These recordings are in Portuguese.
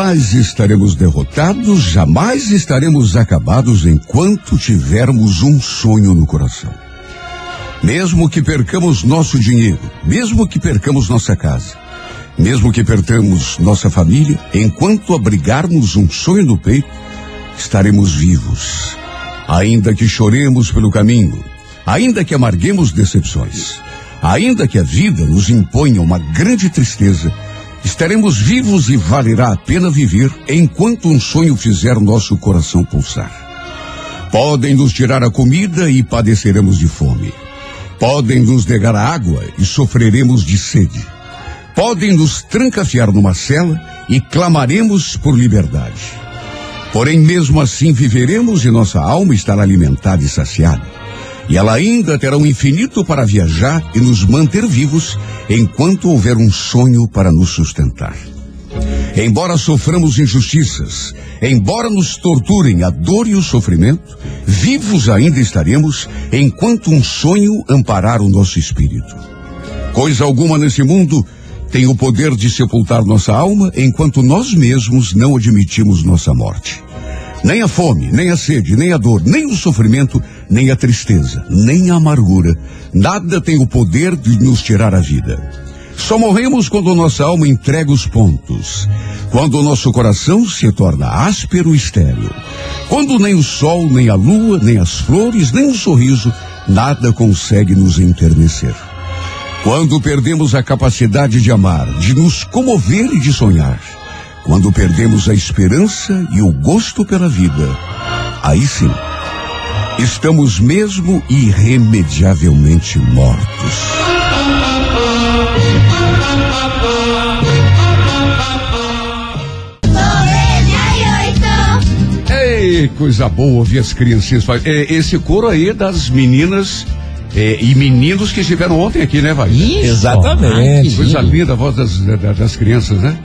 Jamais estaremos derrotados, jamais estaremos acabados enquanto tivermos um sonho no coração. Mesmo que percamos nosso dinheiro, mesmo que percamos nossa casa, mesmo que percamos nossa família, enquanto abrigarmos um sonho no peito, estaremos vivos. Ainda que choremos pelo caminho, ainda que amarguemos decepções, ainda que a vida nos imponha uma grande tristeza, estaremos vivos e valerá a pena viver enquanto um sonho fizer nosso coração pulsar. Podem nos tirar a comida e padeceremos de fome. Podem nos negar a água e sofreremos de sede. Podem nos trancafiar numa cela e clamaremos por liberdade. Porém, mesmo assim, viveremos e nossa alma estará alimentada e saciada. E ela ainda terá um infinito para viajar e nos manter vivos enquanto houver um sonho para nos sustentar. Embora soframos injustiças, embora nos torturem a dor e o sofrimento, vivos ainda estaremos enquanto um sonho amparar o nosso espírito. Coisa alguma nesse mundo tem o poder de sepultar nossa alma enquanto nós mesmos não admitimos nossa morte. Nem a fome, nem a sede, nem a dor, nem o sofrimento, nem a tristeza, nem a amargura, nada tem o poder de nos tirar a vida. Só morremos quando nossa alma entrega os pontos. Quando o nosso coração se torna áspero e estéril. Quando nem o sol, nem a lua, nem as flores, nem o sorriso, nada consegue nos enternecer. Quando perdemos a capacidade de amar, de nos comover e de sonhar. Quando perdemos a esperança e o gosto pela vida. Aí sim, estamos mesmo irremediavelmente mortos. Ei, coisa boa ouvir as criancinhas. É, esse coro aí das meninas é, e meninos que estiveram ontem aqui, né, vai? Exatamente. Coisa linda a voz das, das crianças, né?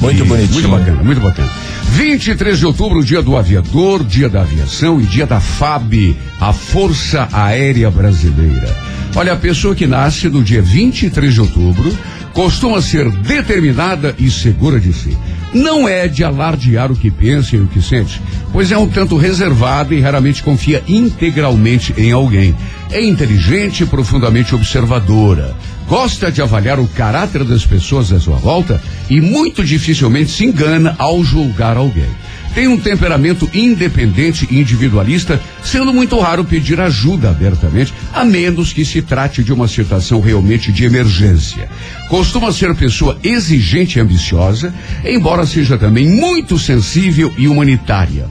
Muito bonitinho. Muito bacana, muito bacana. 23 de outubro, dia do aviador, dia da aviação e dia da FAB, a Força Aérea Brasileira. Olha, a pessoa que nasce no dia 23 de outubro costuma ser determinada e segura de si. Não é de alardear o que pensa e o que sente, pois é um tanto reservada e raramente confia integralmente em alguém. É inteligente e profundamente observadora. Gosta de avaliar o caráter das pessoas à sua volta e muito dificilmente se engana ao julgar alguém. Tem um temperamento independente e individualista, sendo muito raro pedir ajuda abertamente, a menos que se trate de uma situação realmente de emergência. Costuma ser pessoa exigente e ambiciosa, embora seja também muito sensível e humanitária.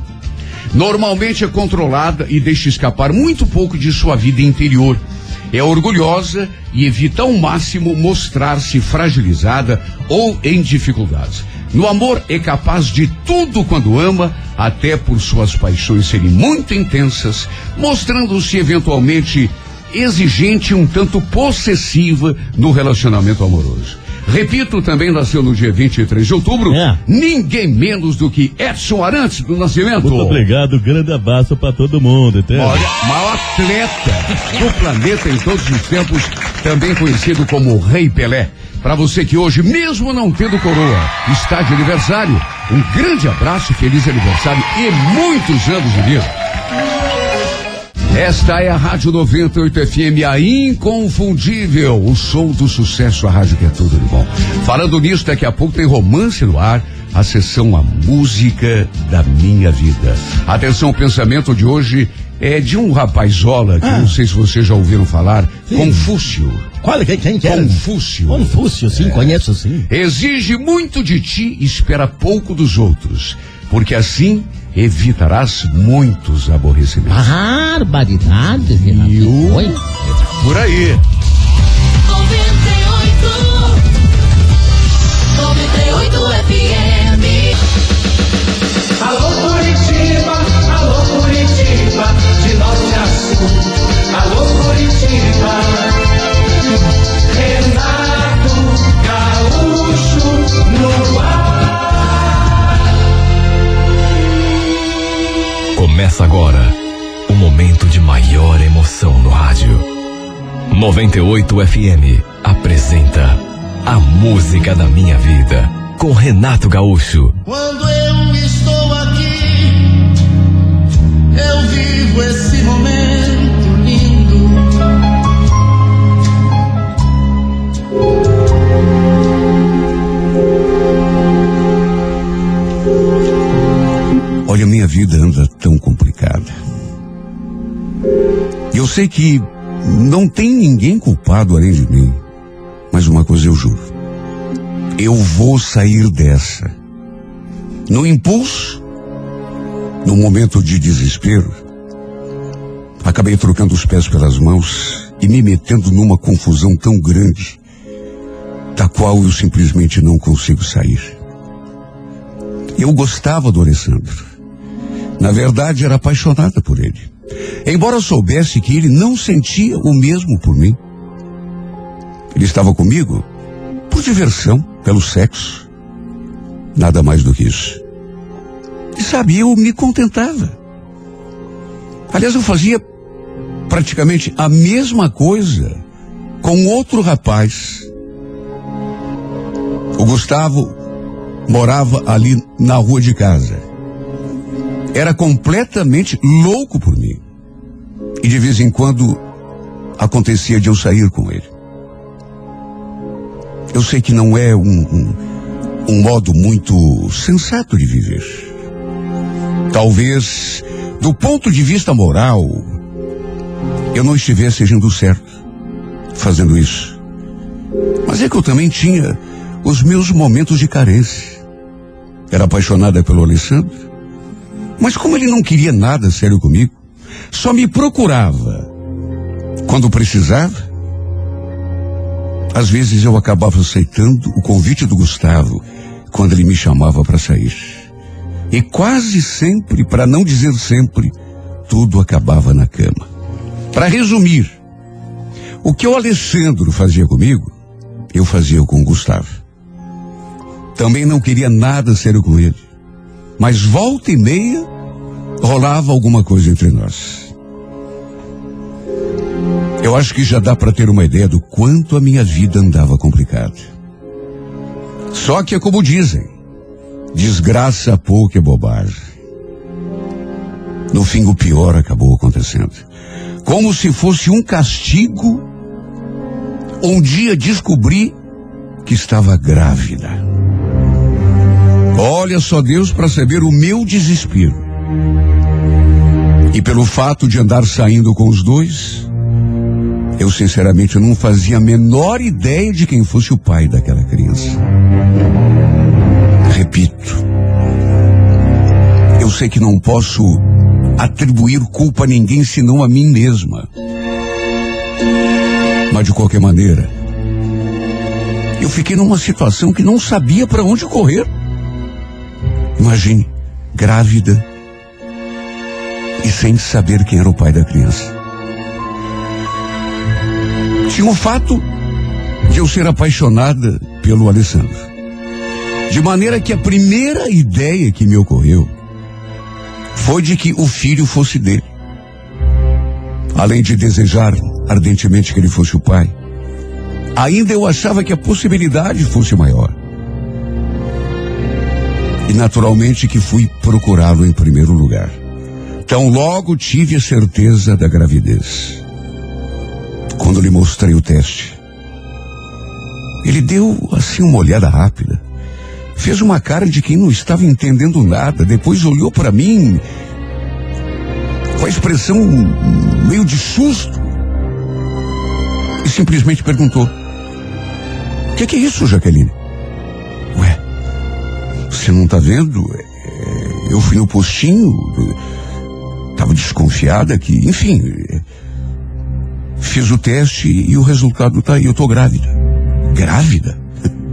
Normalmente é controlada e deixa escapar muito pouco de sua vida interior. É orgulhosa e evita ao máximo mostrar-se fragilizada ou em dificuldades. No amor é capaz de tudo quando ama, até por suas paixões serem muito intensas, mostrando-se eventualmente exigente, um tanto possessiva no relacionamento amoroso. Repito, também nasceu no dia 23 de outubro, É. ninguém menos do que Edson Arantes do Nascimento. Muito obrigado, grande abraço pra todo mundo, entendeu? Olha, maior atleta do planeta em todos os tempos, também conhecido como Rei Pelé. Para você que hoje, mesmo não tendo coroa, está de aniversário, um grande abraço, feliz aniversário e muitos anos de vida. Esta é a Rádio 98 FM, a inconfundível, o som do sucesso, a rádio que é tudo de bom. Falando nisso, daqui a pouco tem romance no ar, a sessão A Música da Minha Vida. Atenção, o pensamento de hoje é de um rapazola que Ah. não sei se vocês já ouviram falar, Confúcio. Qual, quem, quem que? Confúcio. Confúcio, sim, conheço sim. Exige muito de ti e espera pouco dos outros, porque assim evitarás muitos aborrecimentos. Barbaridade, Renato. E o- Oi? Por aí. 98 98 FM Alô Curitiba, alô Curitiba, de norte a sul. Alô Curitiba, Começa agora o momento de maior emoção no rádio. 98 FM apresenta A Música da Minha Vida com Renato Gaúcho. Quando eu estou aqui, eu vivo esse momento lindo. Olha, minha vida anda tão complicada. Eu sei que não tem ninguém culpado além de mim. Mas uma coisa eu juro. Eu vou sair dessa. No impulso, no momento de desespero, acabei trocando os pés pelas mãos e me metendo numa confusão tão grande, da qual eu simplesmente não consigo sair. Eu gostava do Alessandro. Na verdade, era apaixonada por ele. Embora soubesse que ele não sentia o mesmo por mim. Ele estava comigo por diversão, pelo sexo. Nada mais do que isso. E sabe, eu me contentava. Aliás, eu fazia praticamente a mesma coisa com outro rapaz. O Gustavo morava ali na rua de casa. Era completamente louco por mim. E de vez em quando acontecia de eu sair com ele. Eu sei que não é um, um, um modo muito sensato de viver. Talvez, do ponto de vista moral, eu não estivesse agindo certo fazendo isso. Mas é que eu também tinha os meus momentos de carência. Era apaixonada pelo Alessandro, mas como ele não queria nada sério comigo, só me procurava quando precisava, às vezes eu acabava aceitando o convite do Gustavo quando ele me chamava para sair. E quase sempre, para não dizer sempre, tudo acabava na cama. Para resumir, o que o Alessandro fazia comigo, eu fazia com o Gustavo. Também não queria nada sério com ele. Mas volta e meia rolava alguma coisa entre nós. Eu acho que já dá para ter uma ideia do quanto a minha vida andava complicada. Só que é como dizem, desgraça pouco é bobagem. No fim, o pior acabou acontecendo. Como se fosse um castigo, um dia descobri que estava grávida. Olha só Deus para saber o meu desespero. E pelo fato de andar saindo com os dois, eu sinceramente não fazia a menor ideia de quem fosse o pai daquela criança. Repito, eu sei que não posso atribuir culpa a ninguém senão a mim mesma. Mas de qualquer maneira, eu fiquei numa situação que não sabia para onde correr. Imagine, grávida e sem saber quem era o pai da criança. Tinha o fato de eu ser apaixonada pelo Alessandro. De maneira que a primeira ideia que me ocorreu foi de que o filho fosse dele. Além de desejar ardentemente que ele fosse o pai, ainda eu achava que a possibilidade fosse maior. E naturalmente que fui procurá-lo em primeiro lugar. Tão logo tive a certeza da gravidez. Quando lhe mostrei o teste, ele deu assim uma olhada rápida. Fez uma cara de quem não estava entendendo nada. Depois olhou para mim com a expressão meio de susto e simplesmente perguntou: O que, que, é isso, Jaqueline? Ué, você não está vendo? É, eu fui no postinho, estava desconfiada que, enfim, fiz o teste e o resultado está aí. Eu estou grávida. Grávida?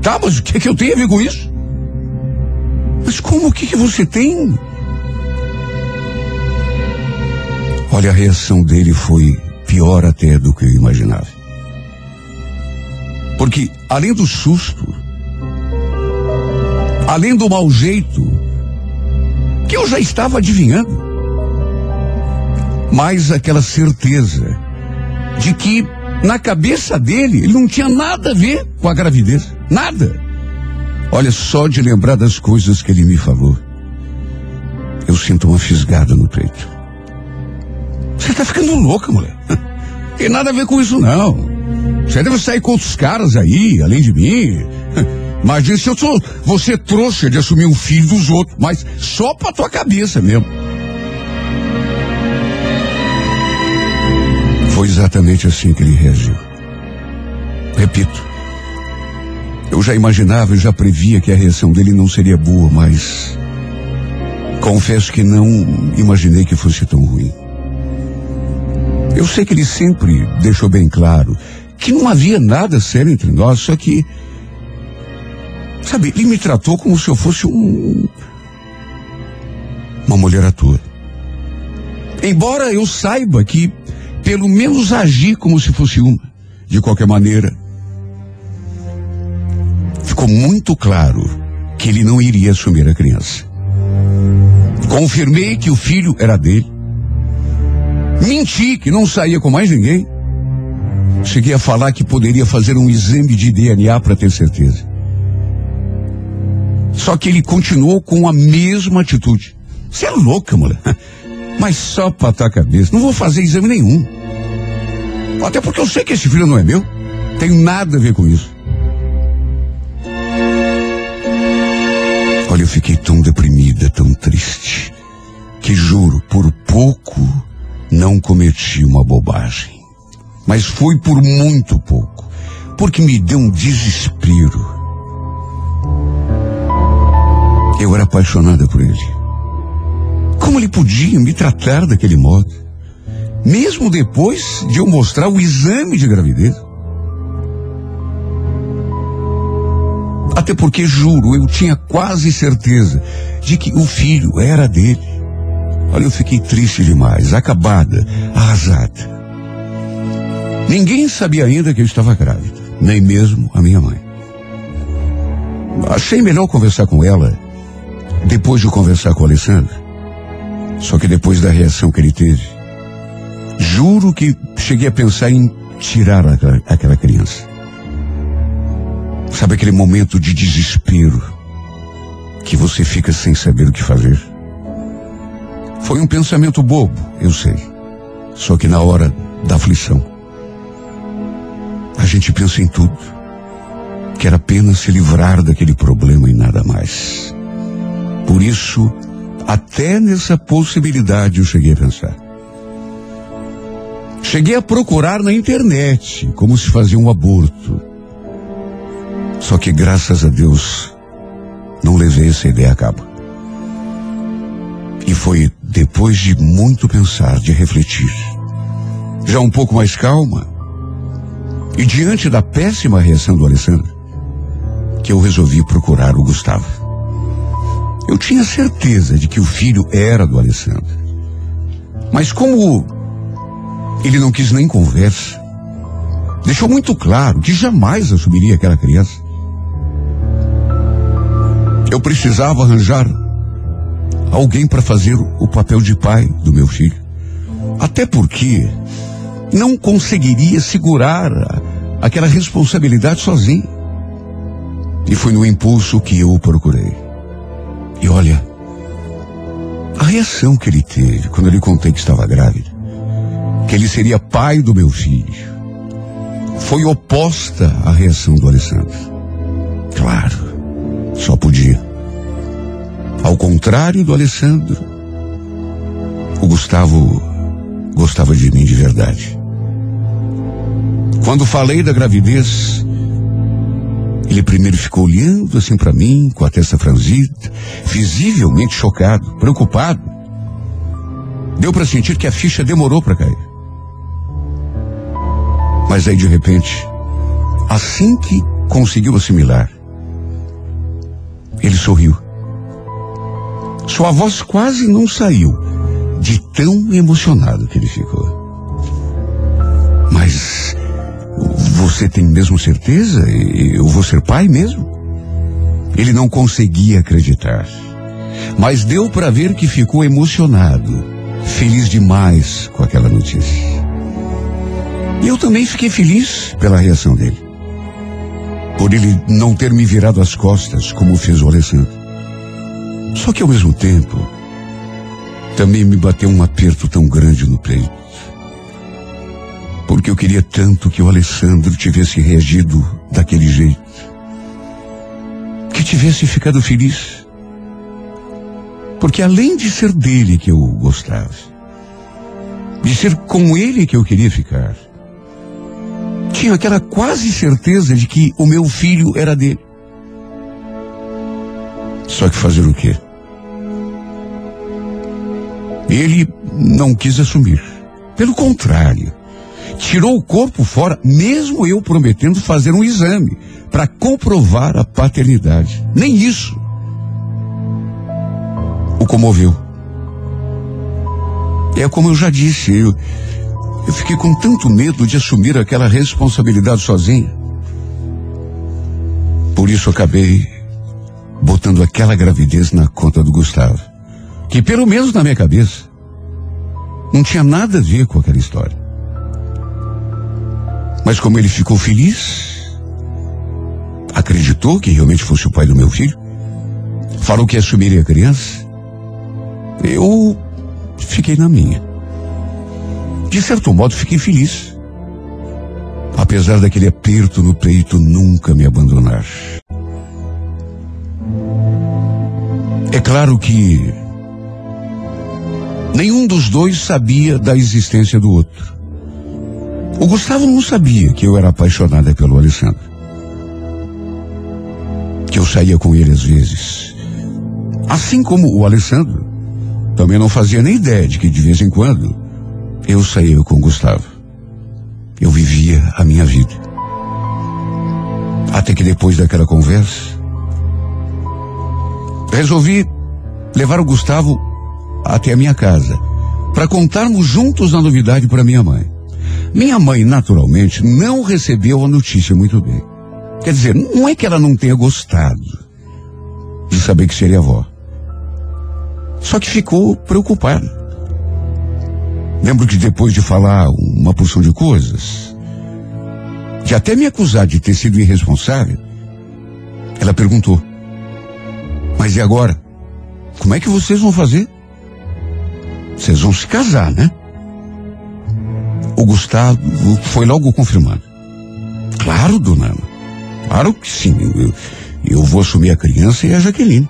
Tá, mas o que, que eu tenho a ver com isso? Mas como o que, que você tem? Olha, a reação dele foi pior até do que eu imaginava. Porque, além do susto, além do mau jeito, que eu já estava adivinhando, mais aquela certeza de que na cabeça dele ele não tinha nada a ver com a gravidez. Nada. Olha, só de lembrar das coisas que ele me falou, eu sinto uma fisgada no peito. Você tá ficando louca, mulher. Tem nada a ver com isso, não. Você deve sair com outros caras aí, além de mim. Imagina se eu sou você trouxa de assumir um filho dos outros, mas só pra tua cabeça mesmo. Foi exatamente assim que ele reagiu. Repito, eu já imaginava e já previa que a reação dele não seria boa, mas confesso que não imaginei que fosse tão ruim. Eu sei que ele sempre deixou bem claro que não havia nada sério entre nós, só que, sabe, ele me tratou como se eu fosse um. uma mulher à toa. Embora eu saiba que, pelo menos, agi como se fosse uma. De qualquer maneira, ficou muito claro que ele não iria assumir a criança. Confirmei que o filho era dele. Menti que não saía com mais ninguém. Cheguei a falar que poderia fazer um exame de DNA para ter certeza. Só que ele continuou com a mesma atitude. Você é louca, mulher. Mas só pra a cabeça. Não vou fazer exame nenhum. Até porque eu sei que esse filho não é meu. Tem nada a ver com isso. Olha, eu fiquei tão deprimida, tão triste, que juro, por pouco não cometi uma bobagem. Mas foi por muito pouco, porque me deu um desespero. Eu era apaixonada por ele. Como ele podia me tratar daquele modo? Mesmo depois de eu mostrar o exame de gravidez? Até porque, juro, eu tinha quase certeza de que o filho era dele. Olha, eu fiquei triste demais, acabada, arrasada. Ninguém sabia ainda que eu estava grávida, nem mesmo a minha mãe. Achei melhor conversar com ela depois de conversar com o Alessandro. Só que depois da reação que ele teve, juro que cheguei a pensar em tirar aquela, aquela criança. Sabe aquele momento de desespero que você fica sem saber o que fazer? Foi um pensamento bobo, eu sei. Só que na hora da aflição, a gente pensa em tudo. Quer apenas se livrar daquele problema e nada mais. Por isso, até nessa possibilidade eu cheguei a pensar. Cheguei a procurar na internet como se fazia um aborto. Só que graças a Deus não levei essa ideia a cabo. E foi depois de muito pensar, de refletir, já um pouco mais calma, e diante da péssima reação do Alessandro, que eu resolvi procurar o Gustavo. Eu tinha certeza de que o filho era do Alessandro. Mas como ele não quis nem conversa, deixou muito claro que jamais assumiria aquela criança. Eu precisava arranjar alguém para fazer o papel de pai do meu filho. Até porque não conseguiria segurar aquela responsabilidade sozinho. E foi no impulso que eu o procurei. E olha, a reação que ele teve quando eu lhe contei que estava grávida, que ele seria pai do meu filho, foi oposta à reação do Alessandro. Claro, só podia. Ao contrário do Alessandro, o Gustavo gostava de mim de verdade. Quando falei da gravidez, ele primeiro ficou olhando assim para mim, com a testa franzida, visivelmente chocado, preocupado. Deu para sentir que a ficha demorou para cair. Mas aí de repente, assim que conseguiu assimilar, ele sorriu. Sua voz quase não saiu, de tão emocionado que ele ficou. Mas você tem mesmo certeza? Eu vou ser pai mesmo? Ele não conseguia acreditar. Mas deu para ver que ficou emocionado, feliz demais com aquela notícia. E eu também fiquei feliz pela reação dele. por ele não ter me virado as costas como fez o Alessandro. Só que ao mesmo tempo, também me bateu um aperto tão grande no peito. Porque eu queria tanto que o Alessandro tivesse reagido daquele jeito. Que tivesse ficado feliz. Porque além de ser dele que eu gostava, de ser com ele que eu queria ficar, tinha aquela quase certeza de que o meu filho era dele. Só que fazer o quê? Ele não quis assumir. Pelo contrário, tirou o corpo fora, mesmo eu prometendo fazer um exame para comprovar a paternidade. Nem isso o comoveu. É como eu já disse, eu, eu fiquei com tanto medo de assumir aquela responsabilidade sozinha. Por isso acabei botando aquela gravidez na conta do Gustavo. Que pelo menos na minha cabeça não tinha nada a ver com aquela história. Mas como ele ficou feliz, acreditou que realmente fosse o pai do meu filho, falou que assumiria a criança, eu fiquei na minha. De certo modo, fiquei feliz. Apesar daquele aperto no peito nunca me abandonar. É claro que nenhum dos dois sabia da existência do outro. O Gustavo não sabia que eu era apaixonada pelo Alessandro. Que eu saía com ele às vezes. Assim como o Alessandro também não fazia nem ideia de que de vez em quando eu saía com o Gustavo. Eu vivia a minha vida. Até que depois daquela conversa, resolvi levar o Gustavo até a minha casa para contarmos juntos a novidade para minha mãe. Minha mãe, naturalmente, não recebeu a notícia muito bem. Quer dizer, não é que ela não tenha gostado de saber que seria avó. Só que ficou preocupada. Lembro que depois de falar uma porção de coisas, de até me acusar de ter sido irresponsável, ela perguntou: Mas e agora? Como é que vocês vão fazer? Vocês vão se casar, né? O Gustavo foi logo confirmando. Claro, dona Ana. Claro que sim. Eu, eu vou assumir a criança e a Jaqueline.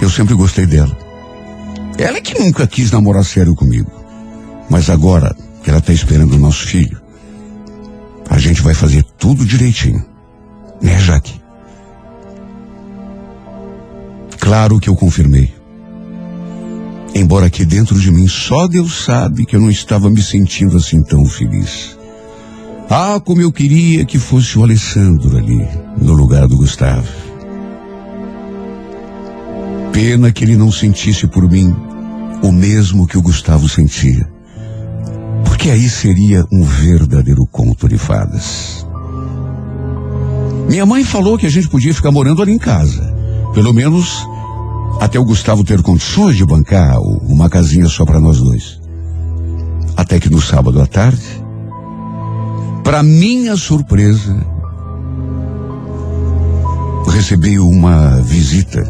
Eu sempre gostei dela. Ela é que nunca quis namorar sério comigo. Mas agora que ela está esperando o nosso filho, a gente vai fazer tudo direitinho. Né, Jaque? Claro que eu confirmei. Embora aqui dentro de mim só Deus sabe que eu não estava me sentindo assim tão feliz. Ah, como eu queria que fosse o Alessandro ali, no lugar do Gustavo. Pena que ele não sentisse por mim o mesmo que o Gustavo sentia. Porque aí seria um verdadeiro conto de fadas. Minha mãe falou que a gente podia ficar morando ali em casa. Pelo menos até o Gustavo ter condições de bancar uma casinha só para nós dois. Até que no sábado à tarde, para minha surpresa, recebi uma visita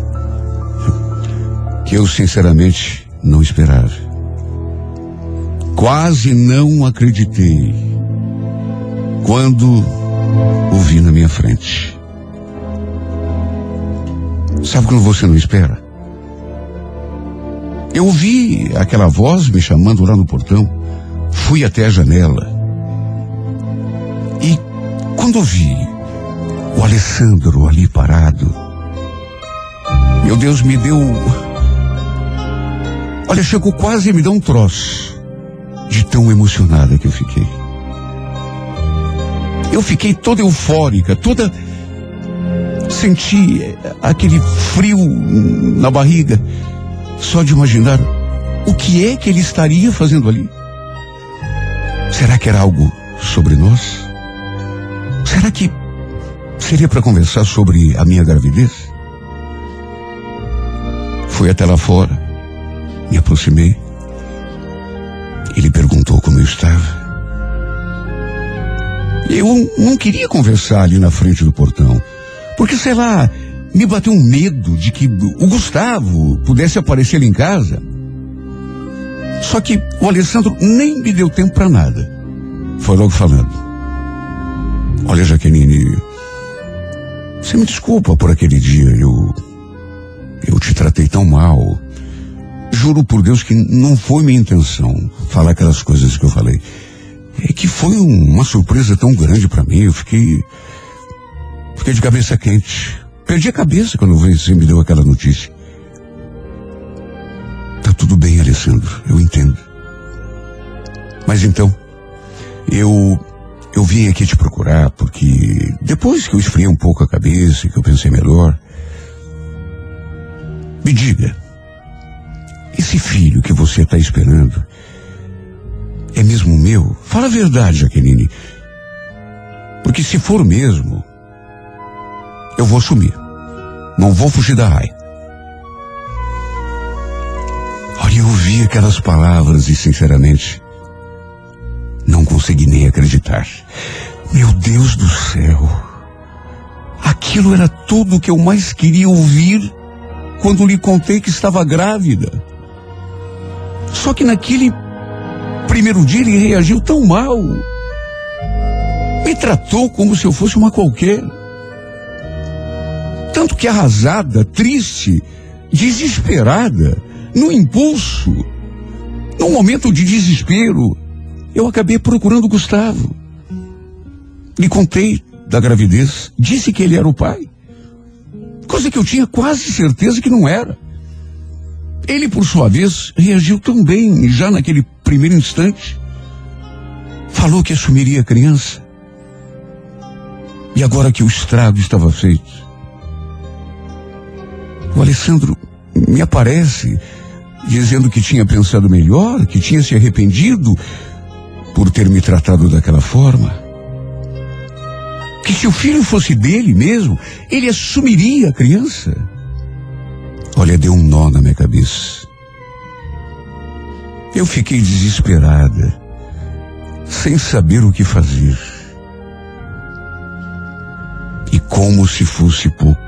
que eu sinceramente não esperava. Quase não acreditei quando o vi na minha frente. Sabe quando você não espera? Eu ouvi aquela voz me chamando lá no portão. Fui até a janela. E quando vi o Alessandro ali parado, meu Deus me deu. Olha, chegou quase a me dar um troço de tão emocionada que eu fiquei. Eu fiquei toda eufórica, toda. Senti aquele frio na barriga só de imaginar o que é que ele estaria fazendo ali. Será que era algo sobre nós? Será que seria para conversar sobre a minha gravidez? Fui até lá fora, me aproximei. Ele perguntou como eu estava. Eu não queria conversar ali na frente do portão. Porque, sei lá, me bateu um medo de que o Gustavo pudesse aparecer ali em casa. Só que o Alessandro nem me deu tempo para nada. Foi logo falando. Olha, Jaqueline, você me desculpa por aquele dia. Eu. Eu te tratei tão mal. Juro por Deus que não foi minha intenção falar aquelas coisas que eu falei. É que foi um- uma surpresa tão grande para mim. Eu fiquei. Fiquei de cabeça quente. Perdi a cabeça quando você me deu aquela notícia. Tá tudo bem, Alessandro. Eu entendo. Mas então, eu. Eu vim aqui te procurar porque depois que eu esfriei um pouco a cabeça e que eu pensei melhor, me diga, esse filho que você está esperando é mesmo meu? Fala a verdade, Jaqueline. Porque se for mesmo, eu vou assumir. Não vou fugir da raia. Olha, eu ouvi aquelas palavras e, sinceramente, não consegui nem acreditar. Meu Deus do céu. Aquilo era tudo o que eu mais queria ouvir quando lhe contei que estava grávida. Só que naquele primeiro dia ele reagiu tão mal. Me tratou como se eu fosse uma qualquer. Tanto que arrasada, triste, desesperada, no impulso, num momento de desespero, eu acabei procurando Gustavo. Lhe contei da gravidez, disse que ele era o pai. Coisa que eu tinha quase certeza que não era. Ele, por sua vez, reagiu tão bem, já naquele primeiro instante. Falou que assumiria a criança. E agora que o estrago estava feito, o Alessandro me aparece dizendo que tinha pensado melhor, que tinha se arrependido por ter me tratado daquela forma. Que se o filho fosse dele mesmo, ele assumiria a criança. Olha, deu um nó na minha cabeça. Eu fiquei desesperada, sem saber o que fazer. E como se fosse pouco.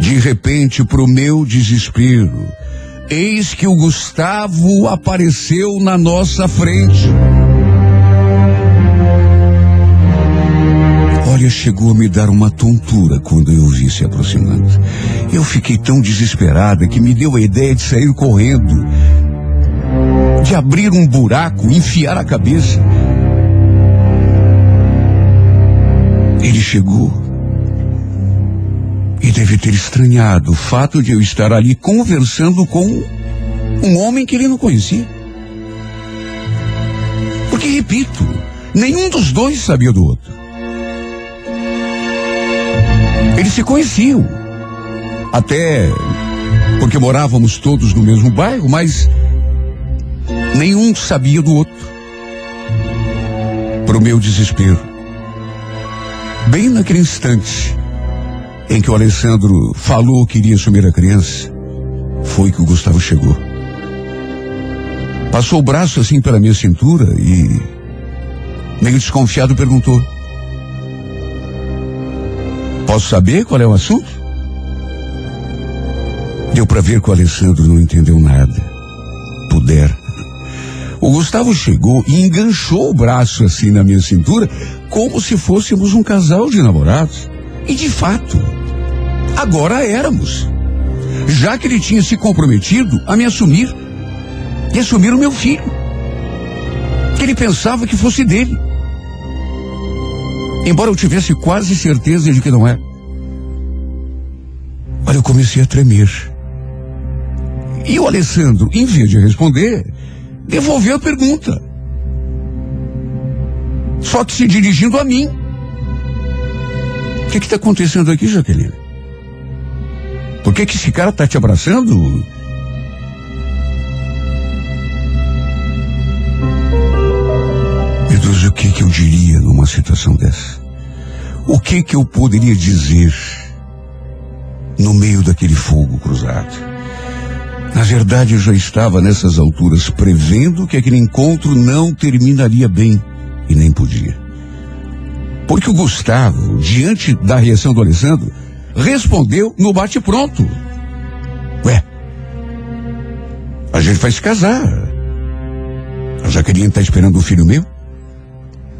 De repente, pro meu desespero, eis que o Gustavo apareceu na nossa frente. Olha, chegou a me dar uma tontura quando eu o vi se aproximando. Eu fiquei tão desesperada que me deu a ideia de sair correndo, de abrir um buraco, enfiar a cabeça. Ele chegou e deve ter estranhado o fato de eu estar ali conversando com um homem que ele não conhecia. Porque, repito, nenhum dos dois sabia do outro. Eles se conheciam. Até porque morávamos todos no mesmo bairro, mas nenhum sabia do outro. Para o meu desespero. Bem naquele instante em que o Alessandro falou que iria assumir a criança, foi que o Gustavo chegou. Passou o braço assim pela minha cintura e, meio desconfiado, perguntou: Posso saber qual é o assunto? Deu para ver que o Alessandro não entendeu nada. Puder. O Gustavo chegou e enganchou o braço assim na minha cintura, como se fôssemos um casal de namorados. E de fato, agora éramos. Já que ele tinha se comprometido a me assumir e assumir o meu filho. Que ele pensava que fosse dele. Embora eu tivesse quase certeza de que não é. Olha, eu comecei a tremer. E o Alessandro, em vez de responder, devolveu a pergunta. Só que se dirigindo a mim. O que está acontecendo aqui, Jaqueline? Por que, que esse cara está te abraçando? Meu Deus, o que, que eu diria numa situação dessa? O que que eu poderia dizer no meio daquele fogo cruzado? Na verdade, eu já estava nessas alturas prevendo que aquele encontro não terminaria bem e nem podia. Porque o Gustavo, diante da reação do Alessandro, respondeu no bate-pronto. Ué, a gente vai se casar. A Jaqueline está esperando um filho meu?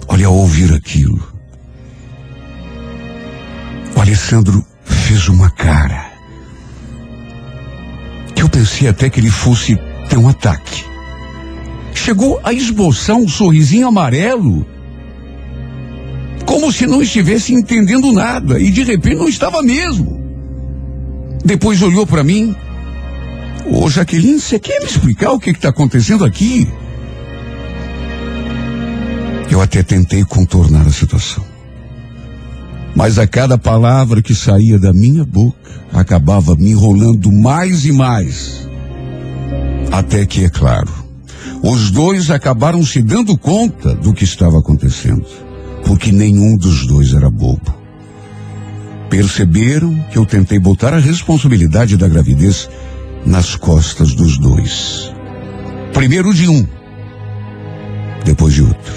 Olha, ao ouvir aquilo, o Alessandro fez uma cara. Que eu pensei até que ele fosse ter um ataque. Chegou a esboçar um sorrisinho amarelo. Como se não estivesse entendendo nada. E de repente não estava mesmo. Depois olhou para mim. Ô Jaqueline, você quer me explicar o que está acontecendo aqui? Eu até tentei contornar a situação. Mas a cada palavra que saía da minha boca acabava me enrolando mais e mais. Até que, é claro, os dois acabaram se dando conta do que estava acontecendo, porque nenhum dos dois era bobo. Perceberam que eu tentei botar a responsabilidade da gravidez nas costas dos dois. Primeiro de um, depois de outro.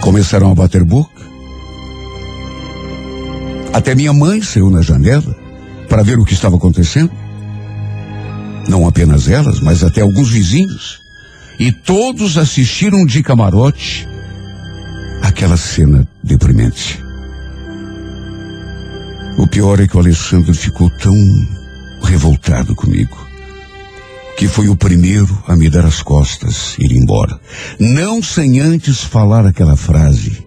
Começaram a bater boca. Até minha mãe saiu na janela para ver o que estava acontecendo. Não apenas elas, mas até alguns vizinhos. E todos assistiram de camarote aquela cena deprimente. O pior é que o Alessandro ficou tão revoltado comigo que foi o primeiro a me dar as costas e ir embora. Não sem antes falar aquela frase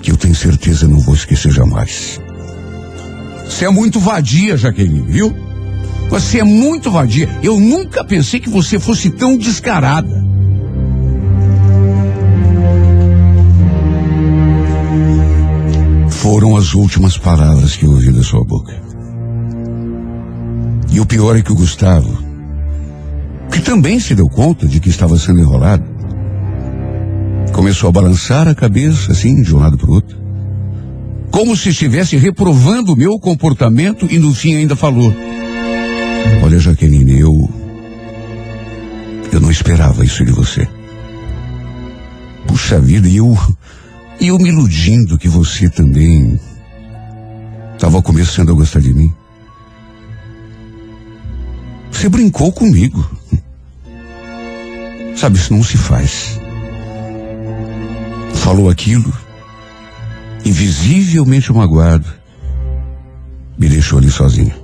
que eu tenho certeza não vou esquecer jamais. Você é muito vadia, Jaqueline, viu? Você é muito vadia. Eu nunca pensei que você fosse tão descarada. Foram as últimas palavras que eu ouvi da sua boca. E o pior é que o Gustavo, que também se deu conta de que estava sendo enrolado, começou a balançar a cabeça assim de um lado para o outro, como se estivesse reprovando o meu comportamento e no fim ainda falou: Olha, Jaqueline, eu. Eu não esperava isso de você. Puxa vida, e eu. E eu me iludindo que você também. Estava começando a gostar de mim. Você brincou comigo. Sabe, isso não se faz. Falou aquilo, invisivelmente magoado, me deixou ali sozinho.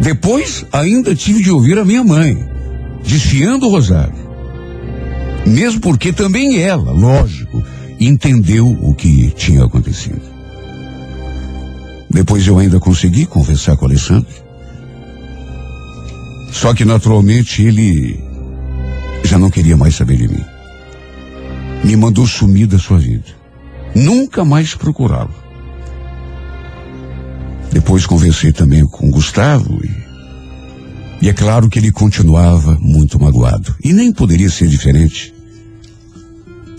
Depois, ainda tive de ouvir a minha mãe, desfiando o rosário. Mesmo porque também ela, lógico, entendeu o que tinha acontecido. Depois eu ainda consegui conversar com o Alessandro. Só que naturalmente ele já não queria mais saber de mim. Me mandou sumir da sua vida. Nunca mais procurá-lo. Depois conversei também com o Gustavo e, e é claro que ele continuava muito magoado. E nem poderia ser diferente.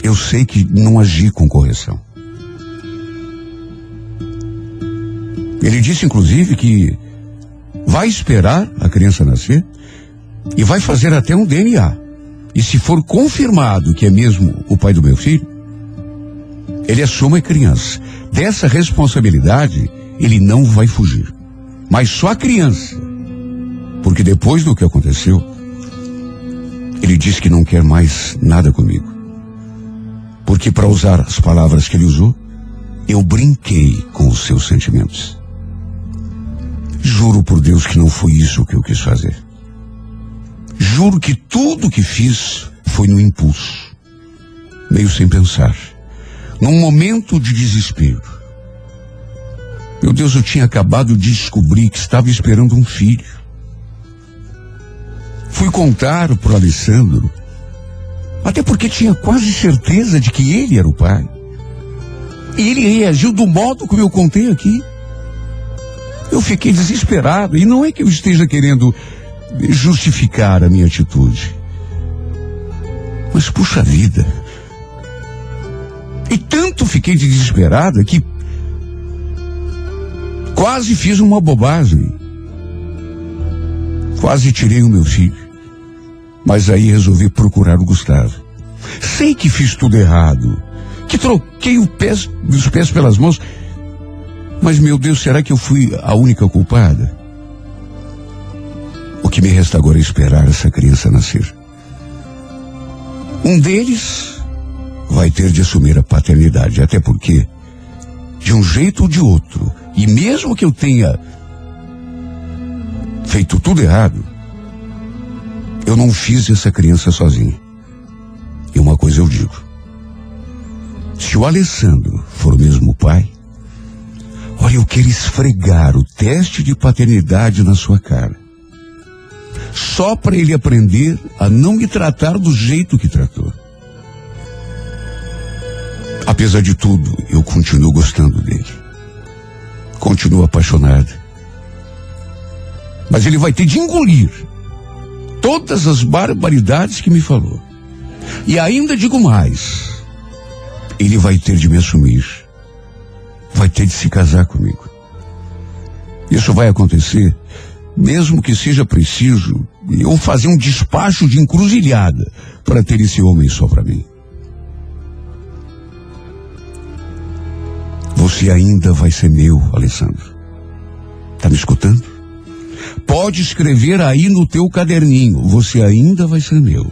Eu sei que não agi com correção. Ele disse, inclusive, que vai esperar a criança nascer e vai fazer até um DNA. E se for confirmado que é mesmo o pai do meu filho, ele assume a criança. Dessa responsabilidade, ele não vai fugir. Mas só a criança. Porque depois do que aconteceu, ele diz que não quer mais nada comigo. Porque, para usar as palavras que ele usou, eu brinquei com os seus sentimentos. Juro por Deus que não foi isso que eu quis fazer. Juro que tudo que fiz foi no impulso, meio sem pensar, num momento de desespero. Meu Deus, eu tinha acabado de descobrir que estava esperando um filho. Fui contar para Alessandro, até porque tinha quase certeza de que ele era o pai. E ele reagiu do modo como eu contei aqui. Eu fiquei desesperado, e não é que eu esteja querendo justificar a minha atitude. Mas puxa vida. E tanto fiquei desesperada que quase fiz uma bobagem. Quase tirei o meu filho. Mas aí resolvi procurar o Gustavo. Sei que fiz tudo errado, que troquei pés, os pés pelas mãos. Mas, meu Deus, será que eu fui a única culpada? O que me resta agora é esperar essa criança nascer. Um deles vai ter de assumir a paternidade, até porque, de um jeito ou de outro, e mesmo que eu tenha feito tudo errado, eu não fiz essa criança sozinho. E uma coisa eu digo: se o Alessandro for o mesmo pai, olha, eu quero esfregar o teste de paternidade na sua cara. Só para ele aprender a não me tratar do jeito que tratou. Apesar de tudo, eu continuo gostando dele. Continuo apaixonado. Mas ele vai ter de engolir todas as barbaridades que me falou. E ainda digo mais: ele vai ter de me assumir. Vai ter de se casar comigo. Isso vai acontecer, mesmo que seja preciso eu fazer um despacho de encruzilhada para ter esse homem só para mim. Você ainda vai ser meu, Alessandro. Tá me escutando? Pode escrever aí no teu caderninho. Você ainda vai ser meu.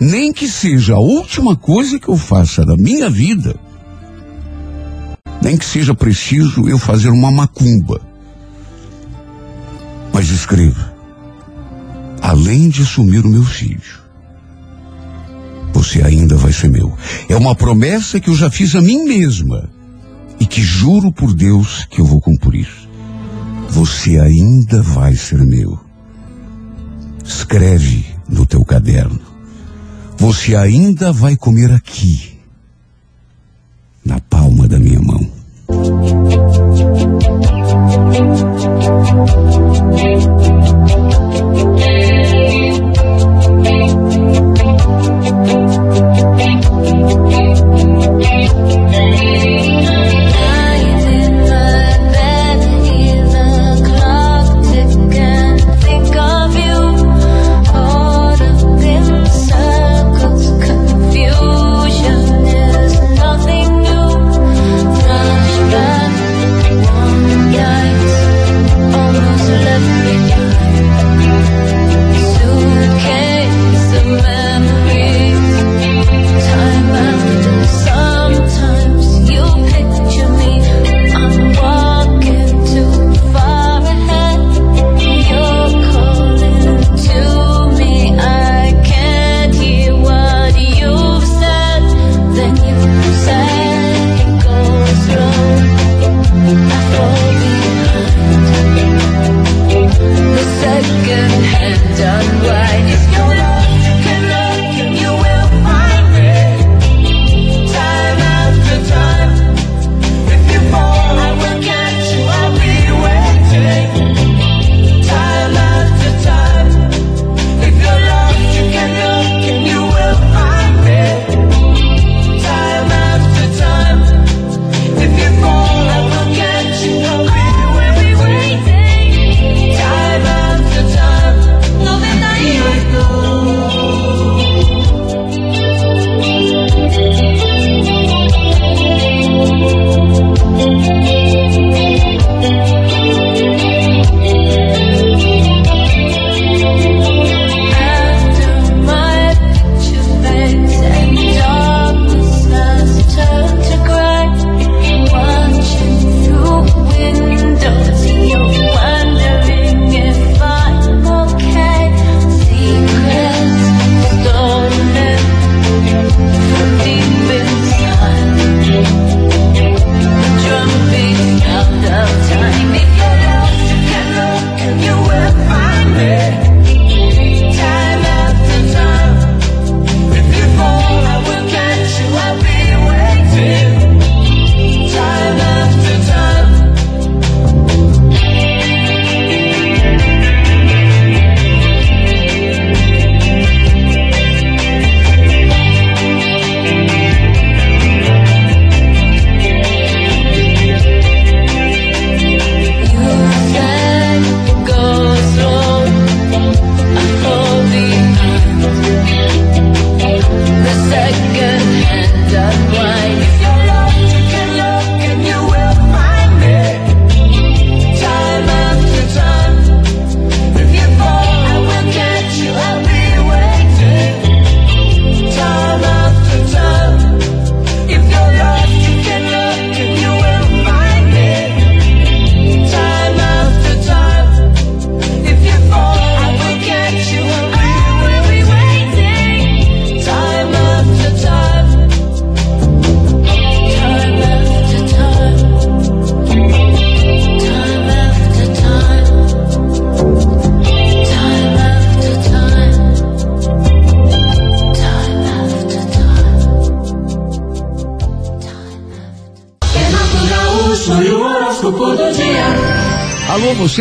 Nem que seja a última coisa que eu faça da minha vida. Nem que seja preciso eu fazer uma macumba. Mas escreva. Além de assumir o meu filho, você ainda vai ser meu. É uma promessa que eu já fiz a mim mesma e que juro por Deus que eu vou cumprir. Você ainda vai ser meu. Escreve no teu caderno. Você ainda vai comer aqui, na palma da minha mão.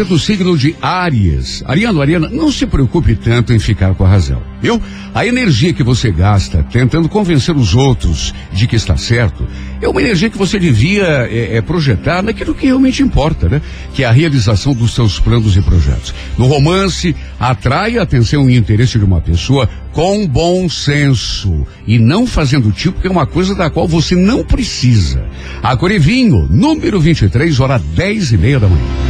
Do signo de Áries. Ariano, Ariana, não se preocupe tanto em ficar com a razão, viu? A energia que você gasta tentando convencer os outros de que está certo é uma energia que você devia é, é, projetar naquilo que realmente importa, né? Que é a realização dos seus planos e projetos. No romance, atrai a atenção e interesse de uma pessoa com bom senso e não fazendo tipo que é uma coisa da qual você não precisa. A Corevinho, número 23, hora 10 e meia da manhã.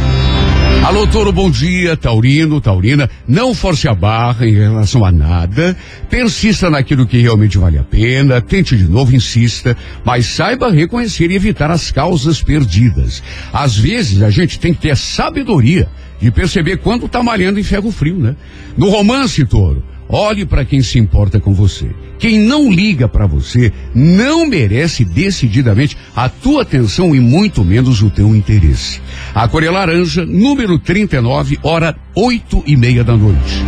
Alô, Toro, bom dia, Taurino, Taurina. Não force a barra em relação a nada. Persista naquilo que realmente vale a pena. Tente de novo, insista. Mas saiba reconhecer e evitar as causas perdidas. Às vezes, a gente tem que ter sabedoria de perceber quando tá malhando em ferro frio, né? No romance, Toro, olhe para quem se importa com você. Quem não liga para você não merece decididamente a tua atenção e muito menos o teu interesse. A cor é laranja, número 39, hora oito e meia da noite.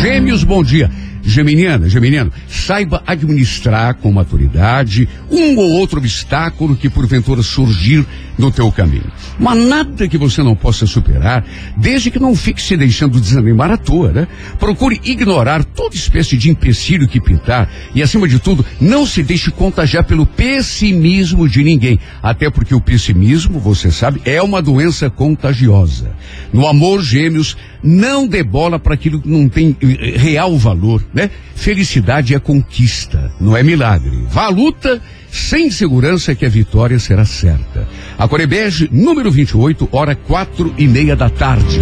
Gêmeos, bom dia. Geminiana, Geminiano, saiba administrar com maturidade um ou outro obstáculo que porventura surgir no teu caminho. Mas nada que você não possa superar, desde que não fique se deixando desanimar à toa, né? Procure ignorar toda espécie de empecilho que pintar e, acima de tudo, não se deixe contagiar pelo pessimismo de ninguém. Até porque o pessimismo, você sabe, é uma doença contagiosa. No amor, gêmeos, não dê bola para aquilo que não tem eh, real valor, né? Felicidade é conquista, não é milagre. Vá à luta sem segurança que a vitória será certa. A Corebege, número 28, hora quatro e meia da tarde.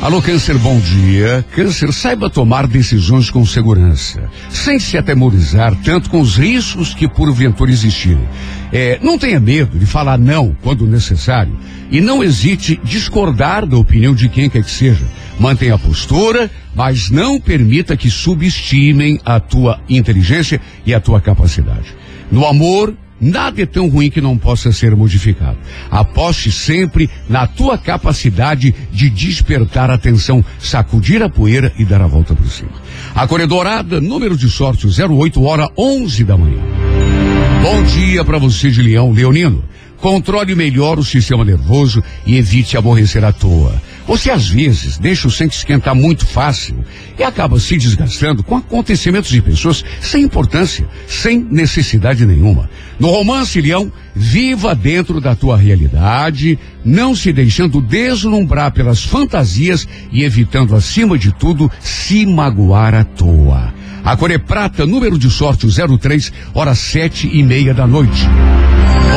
Alô, Câncer, bom dia. Câncer, saiba tomar decisões com segurança, sem se atemorizar tanto com os riscos que porventura existirem. É, não tenha medo de falar não quando necessário e não hesite discordar da opinião de quem quer que seja. Mantenha a postura, mas não permita que subestimem a tua inteligência e a tua capacidade. No amor, Nada é tão ruim que não possa ser modificado. Aposte sempre na tua capacidade de despertar a atenção, sacudir a poeira e dar a volta por cima. A Corredorada, número de sorte 08, hora 11 da manhã. Bom dia para você de Leão, Leonino. Controle melhor o sistema nervoso e evite aborrecer à toa. Você às vezes deixa o sangue esquentar muito fácil e acaba se desgastando com acontecimentos de pessoas sem importância, sem necessidade nenhuma. No romance, Leão, viva dentro da tua realidade, não se deixando deslumbrar pelas fantasias e evitando, acima de tudo, se magoar à toa. A cor é prata, número de sorte 03, hora sete e meia da noite.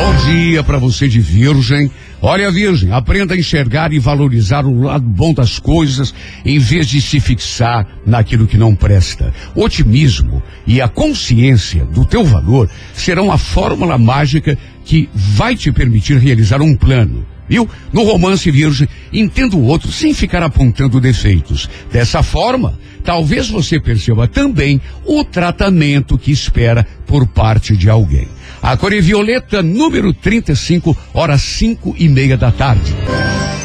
Bom dia para você de Virgem. Olha, Virgem, aprenda a enxergar e valorizar o lado bom das coisas em vez de se fixar naquilo que não presta. O otimismo e a consciência do teu valor serão a fórmula mágica que vai te permitir realizar um plano. Viu? No romance virgem, entenda o outro sem ficar apontando defeitos. Dessa forma, talvez você perceba também o tratamento que espera por parte de alguém. A cor é violeta, número 35, horas cinco e meia da tarde.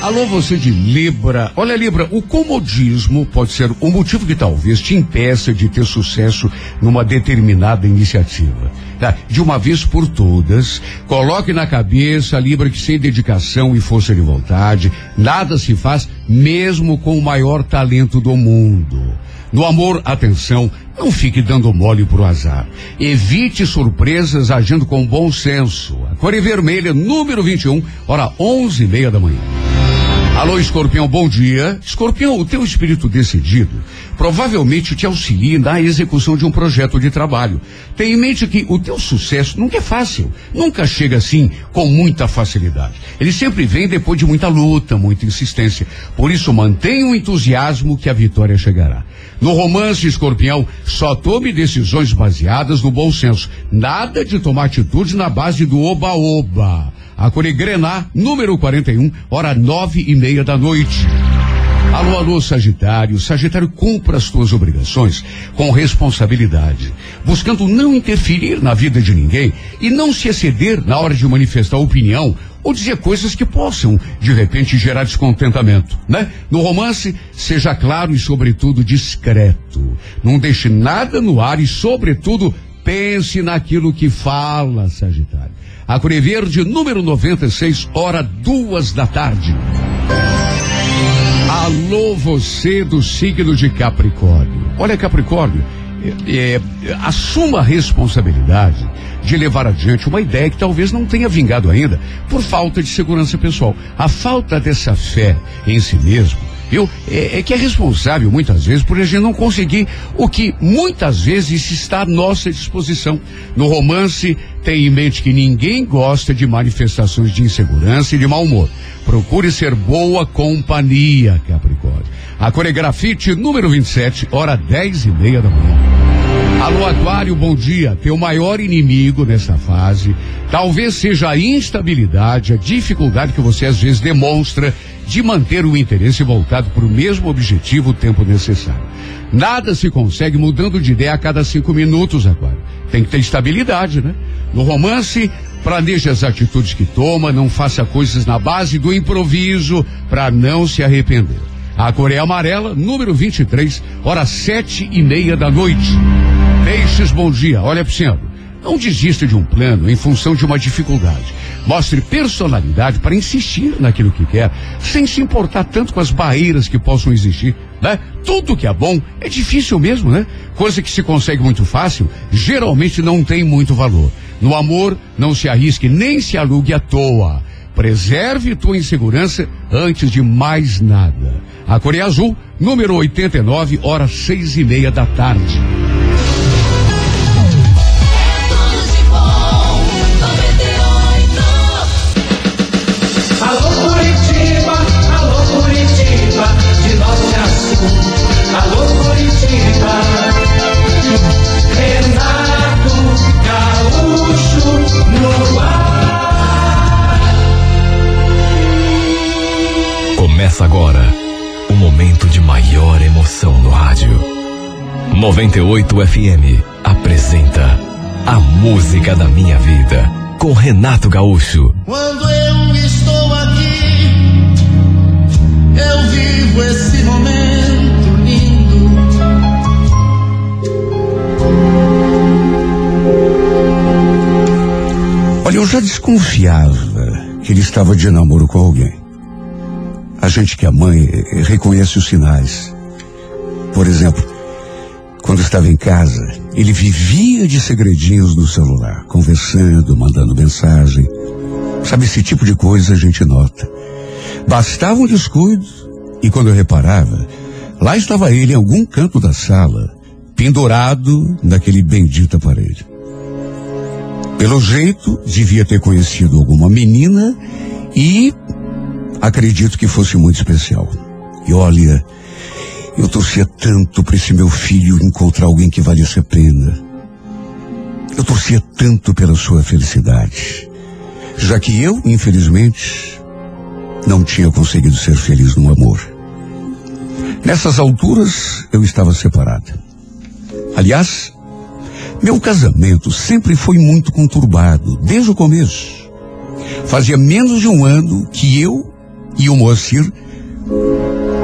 Alô, você de Libra. Olha, Libra, o comodismo pode ser o motivo que talvez te impeça de ter sucesso numa determinada iniciativa. Tá? De uma vez por todas, coloque na cabeça, Libra, que sem dedicação e força de vontade, nada se faz, mesmo com o maior talento do mundo. No amor, atenção, não fique dando mole pro azar. Evite surpresas agindo com bom senso. A cor é vermelha, número 21, hora onze e meia da manhã. Alô, escorpião, bom dia. Escorpião, o teu espírito decidido provavelmente te auxilia na execução de um projeto de trabalho. Tenha em mente que o teu sucesso nunca é fácil, nunca chega assim com muita facilidade. Ele sempre vem depois de muita luta, muita insistência. Por isso, mantenha o entusiasmo que a vitória chegará. No romance, escorpião, só tome decisões baseadas no bom senso. Nada de tomar atitude na base do oba-oba. A Grená, número 41, hora nove e meia da noite. Alô, alô, Sagitário. Sagitário, cumpra as tuas obrigações com responsabilidade, buscando não interferir na vida de ninguém e não se exceder na hora de manifestar opinião ou dizer coisas que possam, de repente, gerar descontentamento, né? No romance, seja claro e, sobretudo, discreto. Não deixe nada no ar e, sobretudo, pense naquilo que fala, Sagitário. A Verde, número 96, hora duas da tarde. Alô, você do signo de Capricórnio. Olha, Capricórnio, é, é, assuma a responsabilidade de levar adiante uma ideia que talvez não tenha vingado ainda por falta de segurança pessoal. A falta dessa fé em si mesmo, viu? É, é que é responsável muitas vezes por a gente não conseguir o que muitas vezes está à nossa disposição. No romance, tem em mente que ninguém gosta de manifestações de insegurança e de mau humor. Procure ser boa companhia, Capricórnio. A coreografite número 27, hora dez e meia da manhã. Alô, Aquário, bom dia. Teu maior inimigo nessa fase talvez seja a instabilidade, a dificuldade que você às vezes demonstra de manter o interesse voltado para o mesmo objetivo o tempo necessário. Nada se consegue mudando de ideia a cada cinco minutos, Aquário. Tem que ter estabilidade, né? No romance, planeje as atitudes que toma, não faça coisas na base do improviso para não se arrepender. A Coreia Amarela, número 23, hora sete e meia da noite. Peixes, bom dia. Olha, Pisciano, não desista de um plano em função de uma dificuldade. Mostre personalidade para insistir naquilo que quer, sem se importar tanto com as barreiras que possam existir, né? Tudo que é bom é difícil mesmo, né? Coisa que se consegue muito fácil, geralmente não tem muito valor. No amor, não se arrisque nem se alugue à toa. Preserve tua insegurança antes de mais nada. A Coreia Azul, número 89, horas seis e meia da tarde. Começa agora o momento de maior emoção no rádio. 98 FM apresenta A Música da Minha Vida com Renato Gaúcho. Quando eu estou aqui, eu vivo Olha, eu já desconfiava que ele estava de namoro com alguém. A gente que é mãe reconhece os sinais. Por exemplo, quando estava em casa, ele vivia de segredinhos no celular, conversando, mandando mensagem. Sabe, esse tipo de coisa a gente nota. Bastava um descuido e quando eu reparava, lá estava ele em algum canto da sala, pendurado naquele bendito aparelho. Pelo jeito, devia ter conhecido alguma menina e acredito que fosse muito especial. E olha, eu torcia tanto para esse meu filho encontrar alguém que valesse a pena. Eu torcia tanto pela sua felicidade. Já que eu, infelizmente, não tinha conseguido ser feliz no amor. Nessas alturas, eu estava separada. Aliás, meu casamento sempre foi muito conturbado, desde o começo. Fazia menos de um ano que eu e o Moacir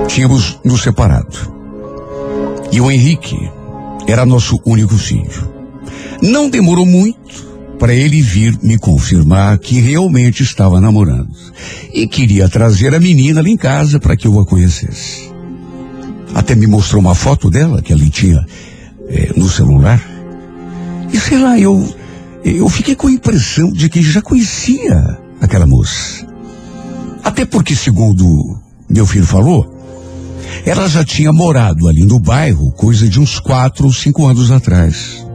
tínhamos nos separado. E o Henrique era nosso único filho. Não demorou muito para ele vir me confirmar que realmente estava namorando e queria trazer a menina lá em casa para que eu a conhecesse. Até me mostrou uma foto dela que ele tinha eh, no celular. E sei lá, eu eu fiquei com a impressão de que já conhecia aquela moça. Até porque, segundo meu filho falou, ela já tinha morado ali no bairro coisa de uns quatro ou cinco anos atrás.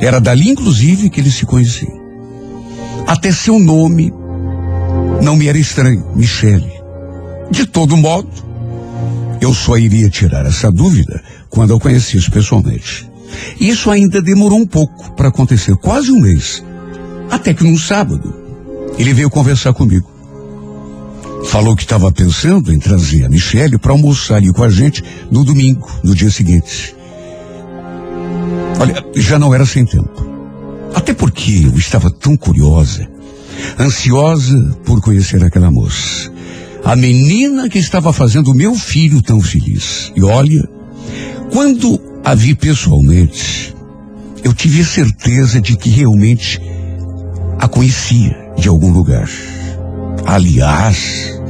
Era dali, inclusive, que eles se conheciam. Até seu nome não me era estranho, Michele. De todo modo, eu só iria tirar essa dúvida quando eu conhecesse pessoalmente. Isso ainda demorou um pouco para acontecer, quase um mês. Até que num sábado, ele veio conversar comigo. Falou que estava pensando em trazer a Michele para almoçar ali com a gente no domingo, no dia seguinte. Olha, já não era sem tempo. Até porque eu estava tão curiosa, ansiosa por conhecer aquela moça. A menina que estava fazendo meu filho tão feliz. E olha, quando a vi pessoalmente, eu tive certeza de que realmente a conhecia de algum lugar. Aliás,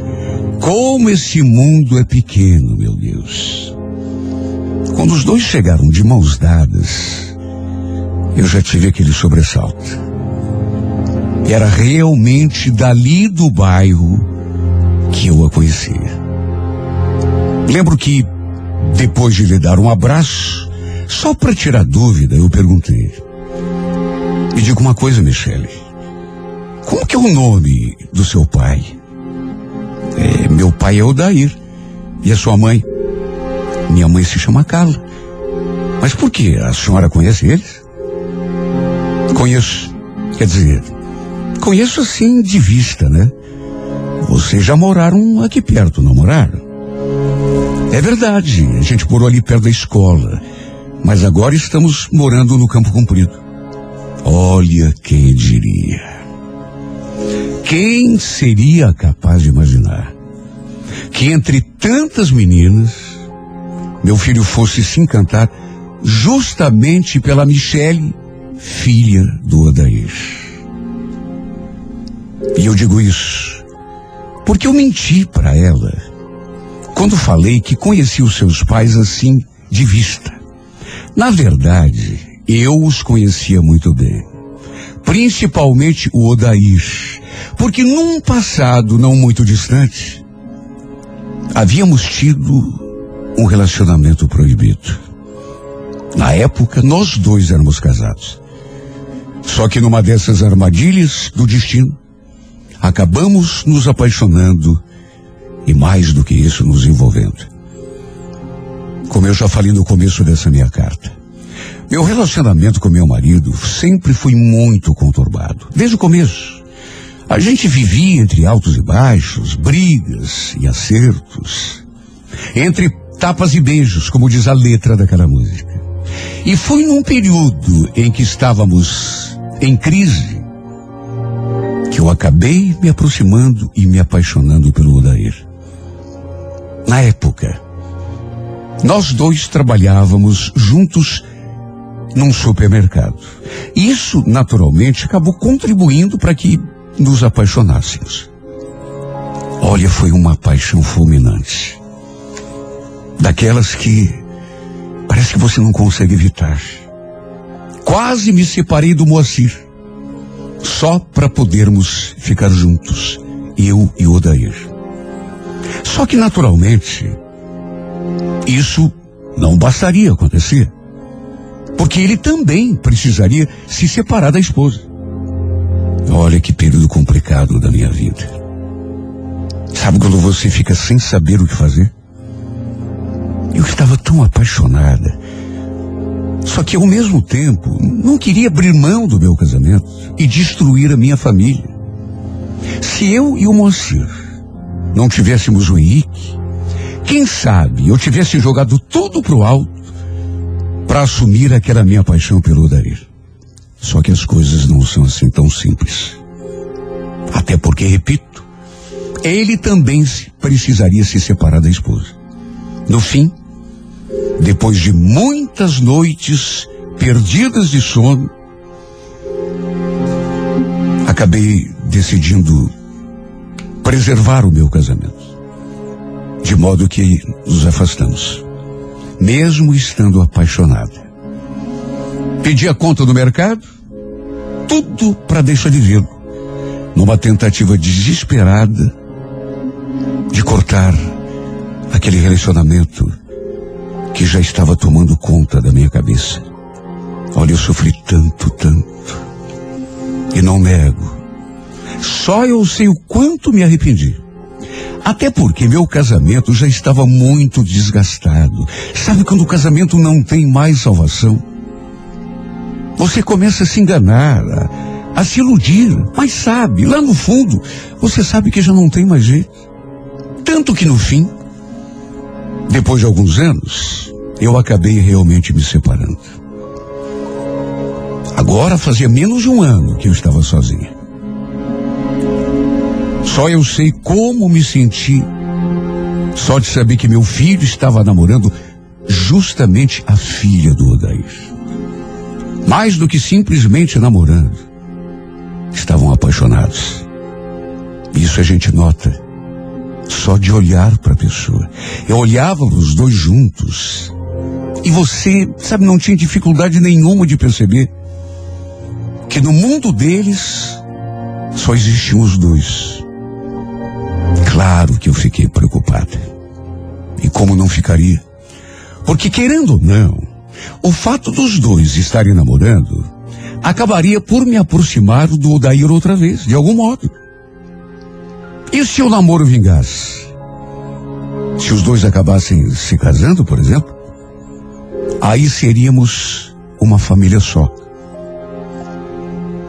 como esse mundo é pequeno, meu Deus. Quando os dois chegaram de mãos dadas, eu já tive aquele sobressalto. Era realmente dali do bairro que eu a conhecia. Lembro que, depois de lhe dar um abraço, só para tirar dúvida, eu perguntei. Me diga uma coisa, Michele. Como que é o nome do seu pai? É, meu pai é Odair. E a sua mãe? Minha mãe se chama Carla. Mas por que? A senhora conhece eles? Conheço. Quer dizer, conheço assim de vista, né? Vocês já moraram aqui perto, não moraram? É verdade, a gente morou ali perto da escola. Mas agora estamos morando no Campo Comprido. Olha quem diria. Quem seria capaz de imaginar que entre tantas meninas, meu filho fosse se encantar justamente pela Michele, filha do Odair? E eu digo isso porque eu menti para ela quando falei que conheci os seus pais assim de vista. Na verdade, eu os conhecia muito bem. Principalmente o Odair. Porque num passado não muito distante, havíamos tido um relacionamento proibido. Na época, nós dois éramos casados. Só que numa dessas armadilhas do destino, acabamos nos apaixonando e mais do que isso, nos envolvendo. Como eu já falei no começo dessa minha carta, meu relacionamento com meu marido sempre foi muito conturbado, desde o começo. A gente vivia entre altos e baixos, brigas e acertos, entre tapas e beijos, como diz a letra daquela música. E foi num período em que estávamos em crise que eu acabei me aproximando e me apaixonando pelo Odair. Na época, nós dois trabalhávamos juntos num supermercado. Isso, naturalmente, acabou contribuindo para que nos apaixonássemos. Olha, foi uma paixão fulminante. Daquelas que parece que você não consegue evitar. Quase me separei do Moacir. Só para podermos ficar juntos. Eu e Odair. Só que, naturalmente, isso não bastaria acontecer. Porque ele também precisaria se separar da esposa. Olha que período complicado da minha vida. Sabe quando você fica sem saber o que fazer? Eu estava tão apaixonada. Só que ao mesmo tempo não queria abrir mão do meu casamento e destruir a minha família. Se eu e o Moacir não tivéssemos o Henrique, quem sabe eu tivesse jogado tudo pro alto para assumir aquela minha paixão pelo Odair. Só que as coisas não são assim tão simples. Até porque, repito, ele também precisaria se separar da esposa. No fim, depois de muitas noites perdidas de sono, acabei decidindo preservar o meu casamento. De modo que nos afastamos, mesmo estando apaixonada. Pedi a conta do mercado, tudo para deixar de vê-lo, numa tentativa desesperada de cortar Aquele relacionamento que já estava tomando conta da minha cabeça. Olha, eu sofri tanto, tanto. E não nego. Só eu sei o quanto me arrependi. Até porque meu casamento já estava muito desgastado. Sabe quando o casamento não tem mais salvação? Você começa a se enganar, a, a se iludir, mas sabe, lá no fundo, você sabe que já não tem mais jeito. Tanto que no fim, depois de alguns anos, eu acabei realmente me separando. Agora fazia menos de um ano que eu estava sozinha. Só eu sei como me senti. Só de saber que meu filho estava namorando justamente a filha do Odair. Mais do que simplesmente namorando. Estavam apaixonados. Isso a gente nota só de olhar para a pessoa. Eu olhava os dois juntos. E você, sabe, não tinha dificuldade nenhuma de perceber que no mundo deles só existiam os dois. Claro que eu fiquei preocupada. E como não ficaria? Porque querendo ou não, o fato dos dois estarem namorando acabaria por me aproximar do Odair outra vez, de algum modo. E se o namoro vingasse? Se os dois acabassem se casando, por exemplo? Aí seríamos uma família só.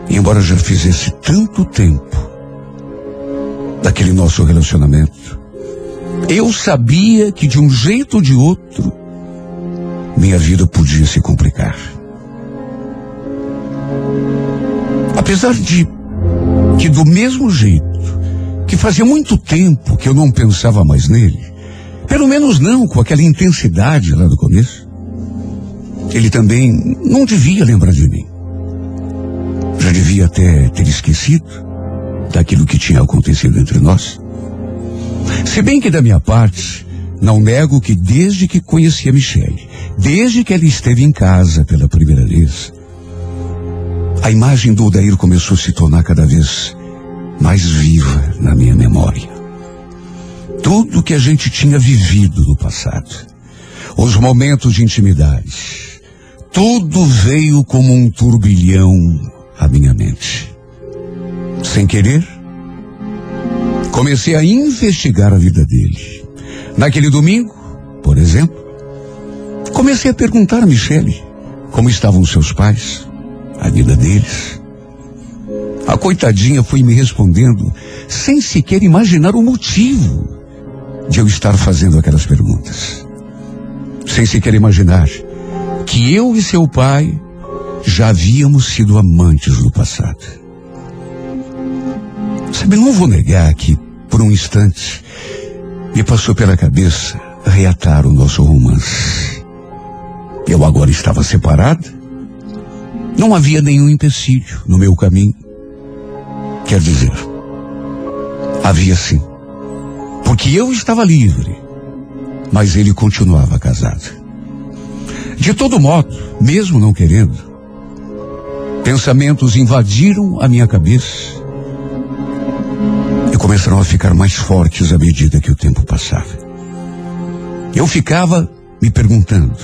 Embora já fizesse tanto tempo daquele nosso relacionamento, eu sabia que de um jeito ou de outro, minha vida podia se complicar. Apesar de que do mesmo jeito que fazia muito tempo que eu não pensava mais nele, pelo menos não com aquela intensidade lá do começo, ele também não devia lembrar de mim. Já devia até ter esquecido daquilo que tinha acontecido entre nós. Se bem que da minha parte, não nego que desde que conheci a Michelle, desde que ela esteve em casa pela primeira vez, a imagem do Odair começou a se tornar cada vez mais viva na minha memória. Tudo que a gente tinha vivido no passado, os momentos de intimidade, tudo veio como um turbilhão à minha mente. Sem querer, comecei a investigar a vida dele. Naquele domingo, por exemplo, comecei a perguntar a Michele como estavam seus pais, a vida deles. A coitadinha foi me respondendo sem sequer imaginar o motivo de eu estar fazendo aquelas perguntas. Sem sequer imaginar que eu e seu pai já havíamos sido amantes no passado. Sabe, não vou negar que, por um instante, me passou pela cabeça reatar o nosso romance. Eu agora estava separada. Não havia nenhum empecilho no meu caminho. Quer dizer, havia sim. Porque eu estava livre, mas ele continuava casado. De todo modo, mesmo não querendo, pensamentos invadiram a minha cabeça começaram a ficar mais fortes à medida que o tempo passava. Eu ficava me perguntando: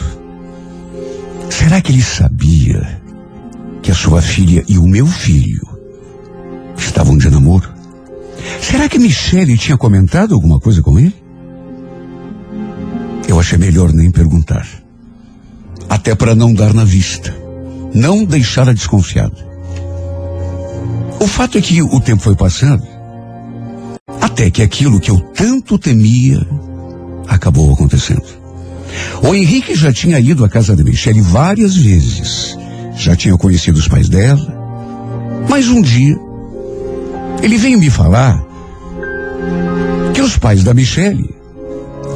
será que ele sabia que a sua filha e o meu filho estavam de namoro? Será que Michele tinha comentado alguma coisa com ele? Eu achei melhor nem perguntar. Até para não dar na vista. Não deixá-la desconfiada. O fato é que o tempo foi passando. Até que aquilo que eu tanto temia acabou acontecendo. O Henrique já tinha ido à casa da Michelle várias vezes. Já tinha conhecido os pais dela. Mas um dia, ele veio me falar que os pais da Michelle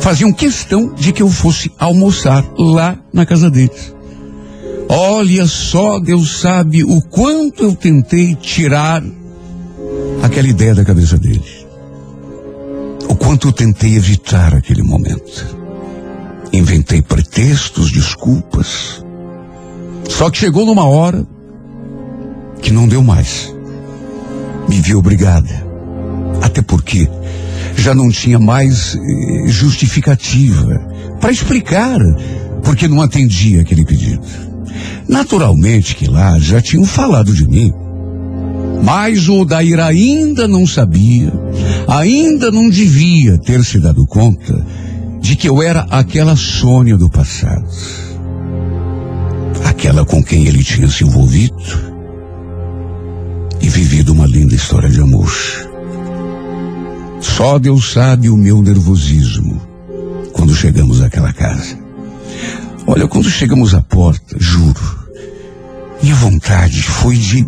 faziam questão de que eu fosse almoçar lá na casa deles. Olha só, Deus sabe o quanto eu tentei tirar aquela ideia da cabeça dele. O quanto eu tentei evitar aquele momento. Inventei pretextos, desculpas. Só que chegou numa hora que não deu mais. Me vi obrigada. Até porque já não tinha mais eh, justificativa para explicar por que não atendia aquele pedido. Naturalmente que lá já tinham falado de mim. Mas o Odair ainda não sabia, ainda não devia ter se dado conta de que eu era aquela Sônia do passado. Aquela com quem ele tinha se envolvido e vivido uma linda história de amor. Só Deus sabe o meu nervosismo quando chegamos àquela casa. Olha, quando chegamos à porta, juro, minha vontade foi de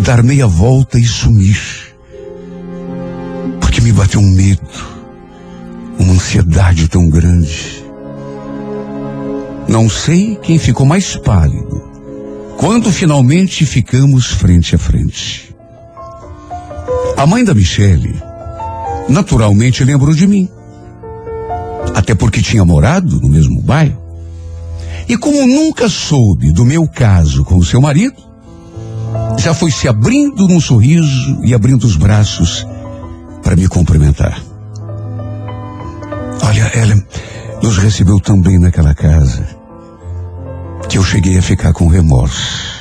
dar meia volta e sumir. Porque me bateu um medo, uma ansiedade tão grande. Não sei quem ficou mais pálido quando finalmente ficamos frente a frente. A mãe da Michele naturalmente lembrou de mim. Até porque tinha morado no mesmo bairro. E como nunca soube do meu caso com o seu marido, já foi se abrindo num sorriso e abrindo os braços para me cumprimentar. Olha, ela nos recebeu tão bem naquela casa que eu cheguei a ficar com remorso.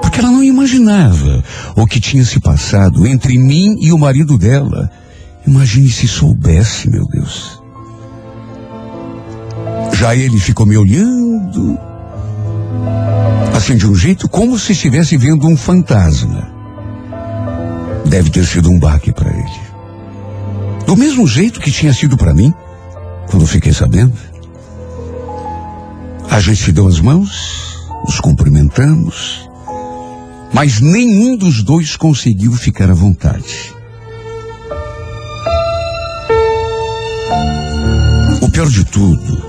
Porque ela não imaginava o que tinha se passado entre mim e o marido dela. Imagine se soubesse, meu Deus. Já ele ficou me olhando, assim de um jeito como se estivesse vendo um fantasma. Deve ter sido um baque para ele. Do mesmo jeito que tinha sido para mim, quando fiquei sabendo. A gente se deu as mãos, nos cumprimentamos, mas nenhum dos dois conseguiu ficar à vontade. O pior de tudo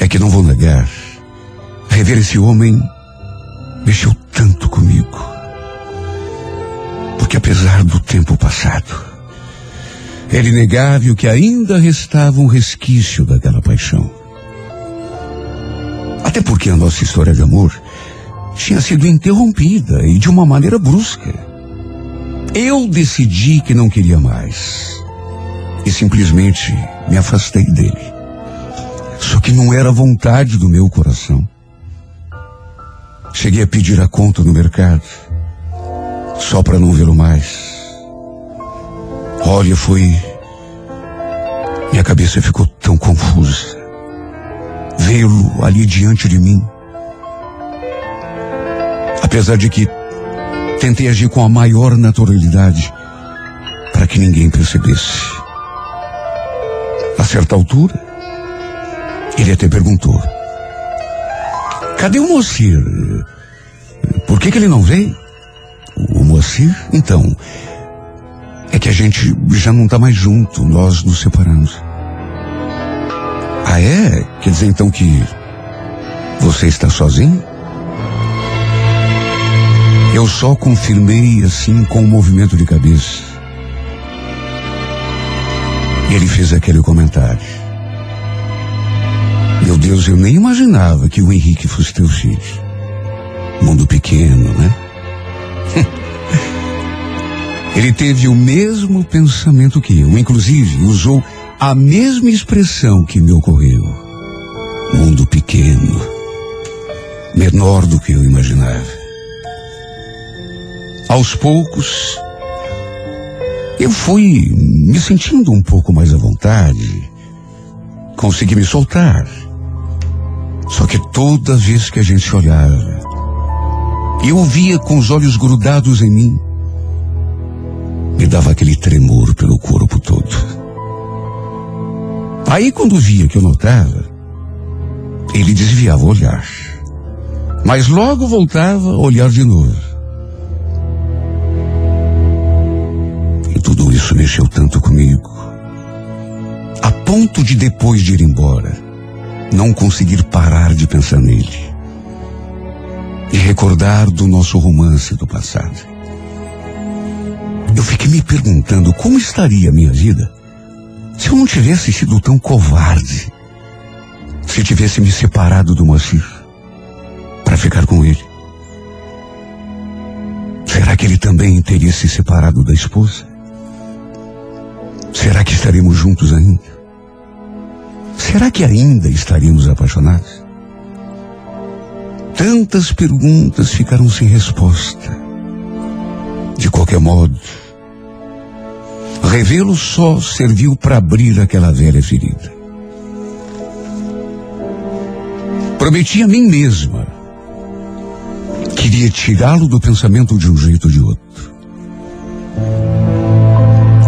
é que não vou negar, rever esse homem mexeu tanto comigo. Porque apesar do tempo passado, era inegável que ainda restava um resquício daquela paixão. Até porque a nossa história de amor tinha sido interrompida e de uma maneira brusca. Eu decidi que não queria mais e simplesmente me afastei dele. Só que não era vontade do meu coração. Cheguei a pedir a conta no mercado, só para não vê-lo mais. Olha, foi. Minha cabeça ficou tão confusa. Vê-lo ali diante de mim. Apesar de que tentei agir com a maior naturalidade para que ninguém percebesse. A certa altura, ele até perguntou: Cadê o Moacir? Por que, que ele não veio? O Moacir? Então, é que a gente já não está mais junto, nós nos separamos. Ah, é? Quer dizer então que você está sozinho? Eu só confirmei assim com um movimento de cabeça. Ele fez aquele comentário. Meu Deus, eu nem imaginava que o Henrique fosse teu filho. Mundo pequeno, né? Ele teve o mesmo pensamento que eu, inclusive usou a mesma expressão que me ocorreu. Mundo pequeno, menor do que eu imaginava. Aos poucos, eu fui me sentindo um pouco mais à vontade, consegui me soltar. Só que toda vez que a gente olhava, eu via com os olhos grudados em mim, me dava aquele tremor pelo corpo todo. Aí quando via que eu notava, ele desviava o olhar. Mas logo voltava a olhar de novo. E tudo isso mexeu tanto comigo, a ponto de depois de ir embora, não conseguir parar de pensar nele e recordar do nosso romance do passado. Eu fiquei me perguntando como estaria a minha vida se eu não tivesse sido tão covarde, se tivesse me separado do Moacir para ficar com ele. Será que ele também teria se separado da esposa? Será que estaremos juntos ainda? Será que ainda estaríamos apaixonados? Tantas perguntas ficaram sem resposta. De qualquer modo, revê-lo só serviu para abrir aquela velha ferida. Prometi a mim mesma. Queria tirá-lo do pensamento de um jeito ou de outro.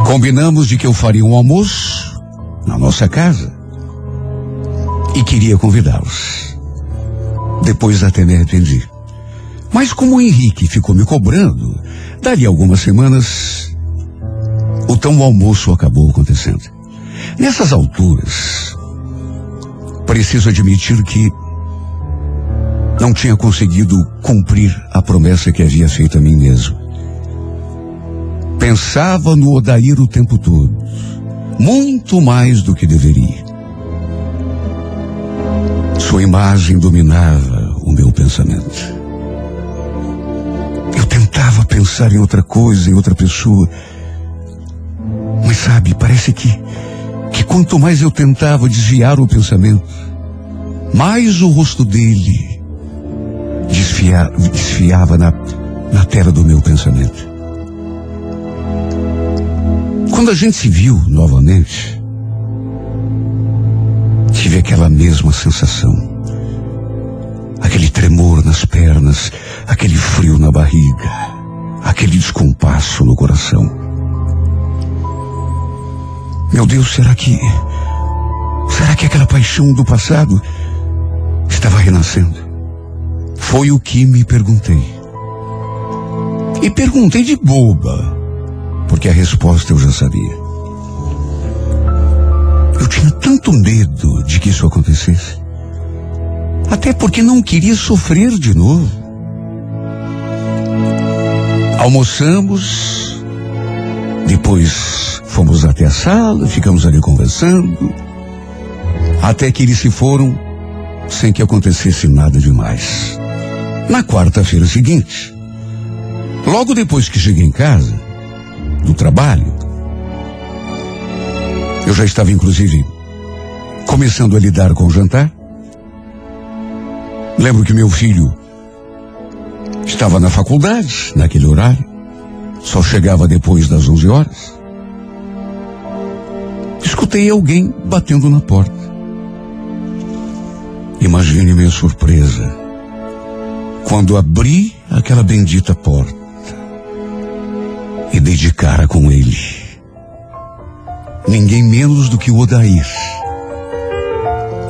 Combinamos de que eu faria um almoço na nossa casa e queria convidá-los. Depois até me arrependi. Mas como o Henrique ficou me cobrando, dali algumas semanas, o tão almoço acabou acontecendo. Nessas alturas, preciso admitir que não tinha conseguido cumprir a promessa que havia feito a mim mesmo. Pensava no Odair o tempo todo, muito mais do que deveria. Sua imagem dominava o meu pensamento. Eu tentava pensar em outra coisa, em outra pessoa. Mas sabe, parece que, que quanto mais eu tentava desviar o pensamento, mais o rosto dele desfia, desfiava na, na tela do meu pensamento. Quando a gente se viu novamente, tive aquela mesma sensação. Aquele tremor nas pernas, aquele frio na barriga, aquele descompasso no coração. Meu Deus, será que. Será que aquela paixão do passado estava renascendo? Foi o que me perguntei. E perguntei de boba, porque a resposta eu já sabia. Eu tinha tanto medo de que isso acontecesse. Até porque não queria sofrer de novo. Almoçamos, depois fomos até a sala, ficamos ali conversando, até que eles se foram sem que acontecesse nada demais. Na quarta-feira seguinte, logo depois que cheguei em casa, do trabalho, eu já estava inclusive começando a lidar com o jantar. Lembro que meu filho estava na faculdade naquele horário, só chegava depois das 11 horas. Escutei alguém batendo na porta. Imagine minha surpresa quando abri aquela bendita porta e dei de cara com ele. Ninguém menos do que o Odair,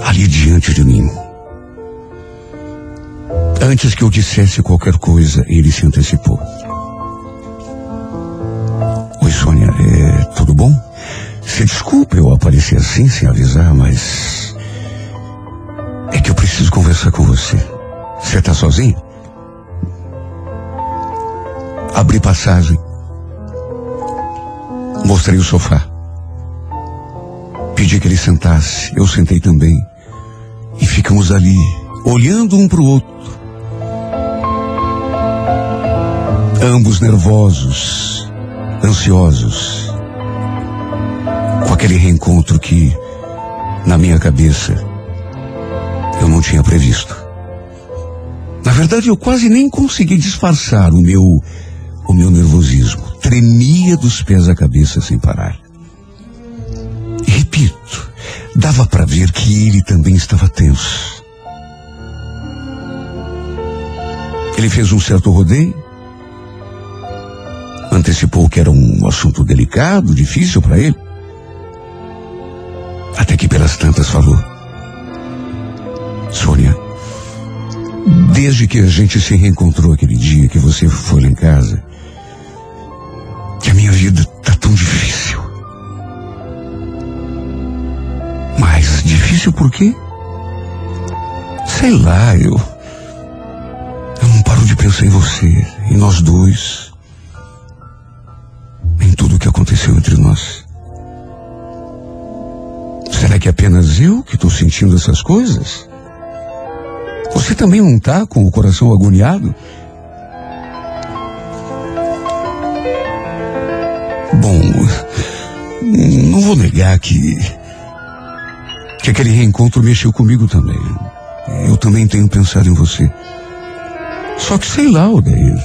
ali diante de mim. Antes que eu dissesse qualquer coisa, ele se antecipou. Oi, Sônia, é tudo bom? Se desculpe eu aparecer assim sem avisar, mas. É que eu preciso conversar com você. Você tá sozinho? Abri passagem. Mostrei o sofá. Pedi que ele sentasse. Eu sentei também. E ficamos ali, olhando um para o outro. Ambos nervosos, ansiosos. Com aquele reencontro que, na minha cabeça, eu não tinha previsto. Na verdade, eu quase nem consegui disfarçar o meu o meu nervosismo. Tremia dos pés à cabeça sem parar. Repito, dava para ver que ele também estava tenso. Ele fez um certo rodeio, antecipou que era um assunto delicado, difícil para ele. Até que pelas tantas falou: Sônia, desde que a gente se reencontrou aquele dia que você foi lá em casa, que a minha vida tá tão difícil. Mas difícil por quê? Sei lá, eu. Eu não paro de pensar em você, em nós dois, em tudo o que aconteceu entre nós. Será que é apenas eu que estou sentindo essas coisas? Você também não está com o coração agoniado? Bom, não vou negar que. Que aquele reencontro mexeu comigo também. Eu também tenho pensado em você. Só que sei lá, Odair.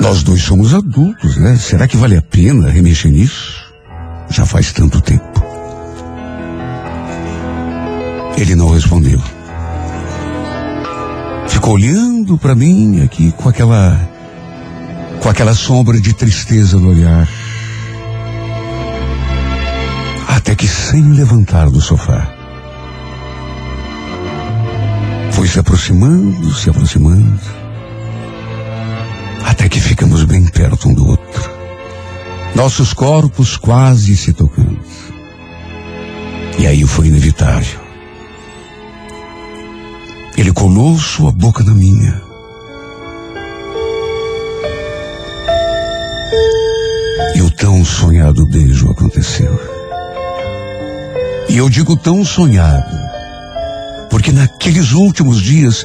Nós dois somos adultos, né? Será que vale a pena remexer nisso? Já faz tanto tempo. Ele não respondeu. Ficou olhando para mim aqui com aquela com aquela sombra de tristeza no olhar. Que sem levantar do sofá. Foi se aproximando, se aproximando. Até que ficamos bem perto um do outro. Nossos corpos quase se tocando. E aí foi inevitável. Ele colou sua boca na minha. E o tão sonhado beijo aconteceu. E eu digo tão sonhado, porque naqueles últimos dias,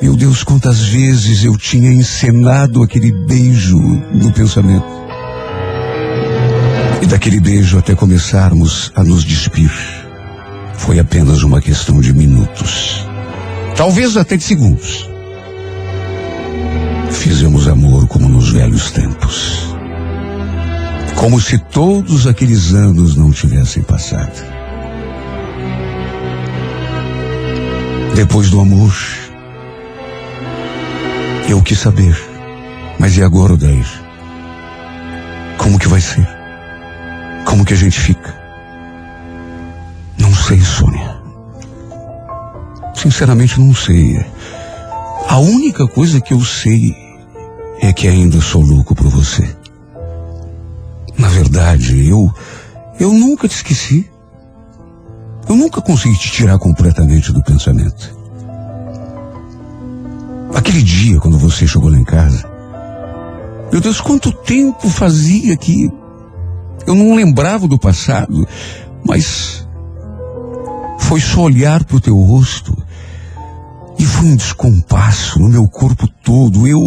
meu Deus, quantas vezes eu tinha encenado aquele beijo no pensamento. E daquele beijo até começarmos a nos despir, foi apenas uma questão de minutos. Talvez até de segundos. Fizemos amor como nos velhos tempos. Como se todos aqueles anos não tivessem passado. Depois do amor, eu quis saber. Mas e agora, Odair? Como que vai ser? Como que a gente fica? Não sei, Sônia. Sinceramente, não sei. A única coisa que eu sei é que ainda sou louco por você. Na verdade, eu. Eu nunca te esqueci. Eu nunca consegui te tirar completamente do pensamento. Aquele dia, quando você chegou lá em casa, meu Deus, quanto tempo fazia que eu não lembrava do passado, mas foi só olhar para o teu rosto e foi um descompasso no meu corpo todo. Eu.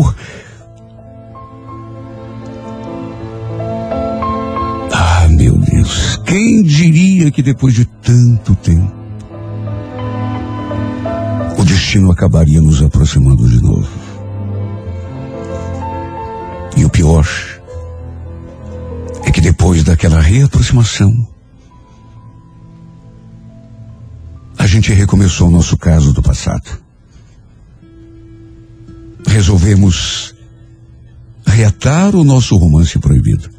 Quem diria que depois de tanto tempo o destino acabaria nos aproximando de novo? E o pior é que depois daquela reaproximação, a gente recomeçou o nosso caso do passado. Resolvemos reatar o nosso romance proibido.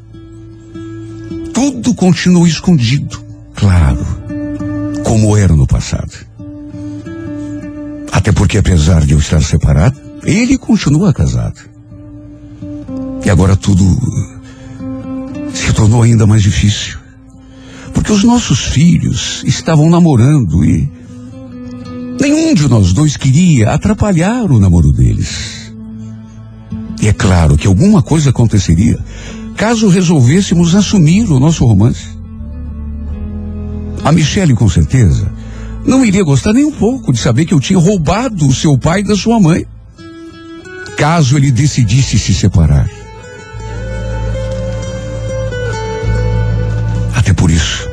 Tudo continuou escondido, claro, como era no passado. Até porque, apesar de eu estar separado, ele continua casado. E agora tudo se tornou ainda mais difícil. Porque os nossos filhos estavam namorando e nenhum de nós dois queria atrapalhar o namoro deles. E é claro que alguma coisa aconteceria caso resolvêssemos assumir o nosso romance. A Michelle, com certeza, não iria gostar nem um pouco de saber que eu tinha roubado o seu pai da sua mãe. Caso ele decidisse se separar. Até por isso,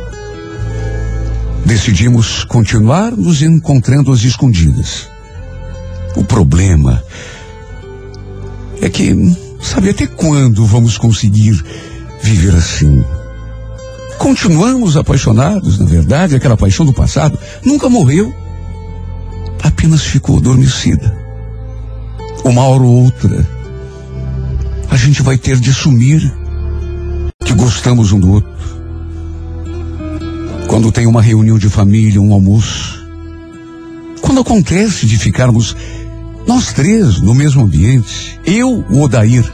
decidimos continuar nos encontrando às escondidas. O problema é que, sabe até quando vamos conseguir viver assim? Continuamos apaixonados, na verdade, aquela paixão do passado nunca morreu. Apenas ficou adormecida. Uma hora ou outra, a gente vai ter de assumir que gostamos um do outro. Quando tem uma reunião de família, um almoço. Quando acontece de ficarmos nós três no mesmo ambiente, eu, o Odair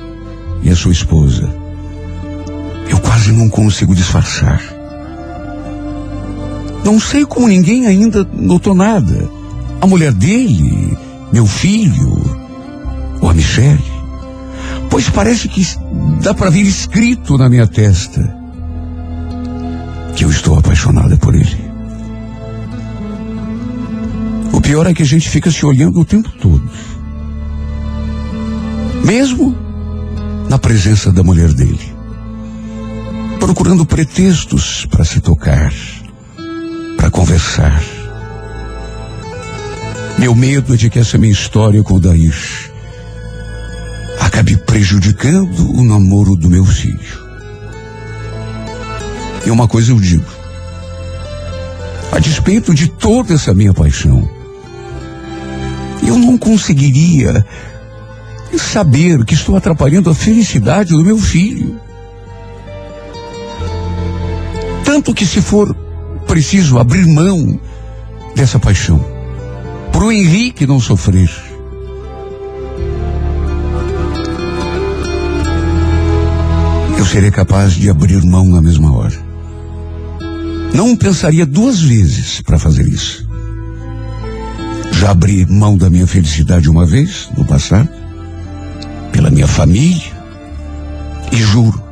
e a sua esposa. Eu quase não consigo disfarçar. Não sei como ninguém ainda notou nada. A mulher dele, meu filho, ou a Michelle. Pois parece que dá para ver escrito na minha testa que eu estou apaixonada por ele. Pior é que a gente fica se olhando o tempo todo. Mesmo na presença da mulher dele. procurando pretextos para se tocar, para conversar. Meu medo é de que essa minha história com o Dair acabe prejudicando o namoro do meu filho. E uma coisa eu digo: a despeito de toda essa minha paixão, eu não conseguiria saber que estou atrapalhando a felicidade do meu filho. Tanto que se for preciso abrir mão dessa paixão, para o Henrique não sofrer. Eu serei capaz de abrir mão na mesma hora. Não pensaria duas vezes para fazer isso. Já abri mão da minha felicidade uma vez, no passado, pela minha família, e juro,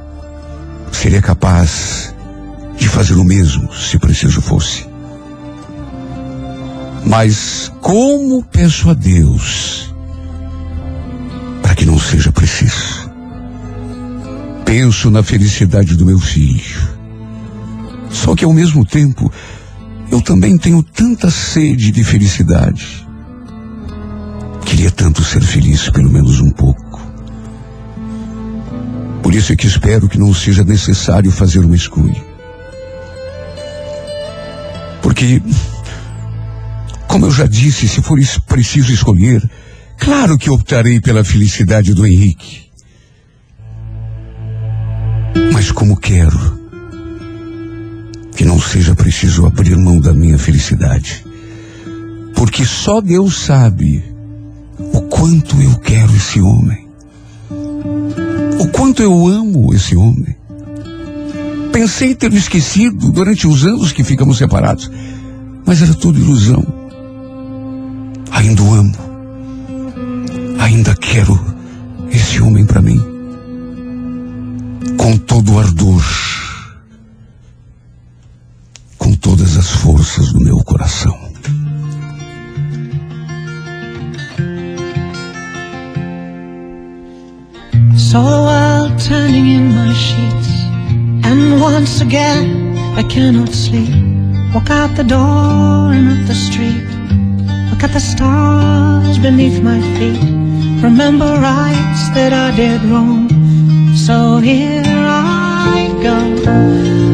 seria capaz de fazer o mesmo, se preciso fosse. Mas como peço a Deus para que não seja preciso? Penso na felicidade do meu filho. Só que ao mesmo tempo, eu também tenho tanta sede de felicidade. Queria tanto ser feliz, pelo menos um pouco. Por isso é que espero que não seja necessário fazer uma escolha. Porque, como eu já disse, se for preciso escolher, claro que optarei pela felicidade do Henrique. Mas como quero que não seja preciso abrir mão da minha felicidade. Porque só Deus sabe o quanto eu quero esse homem. O quanto eu amo esse homem. Pensei tê-lo esquecido durante os anos que ficamos separados, mas era tudo ilusão. Ainda o amo. Ainda quero esse homem para mim. Com todo ardor com todas as forças do meu coração. The world turning in my sheets, and once again I cannot sleep. Walk out the door and up the street. Look at the stars beneath my feet. Remember rights that I did wrong. So here I go.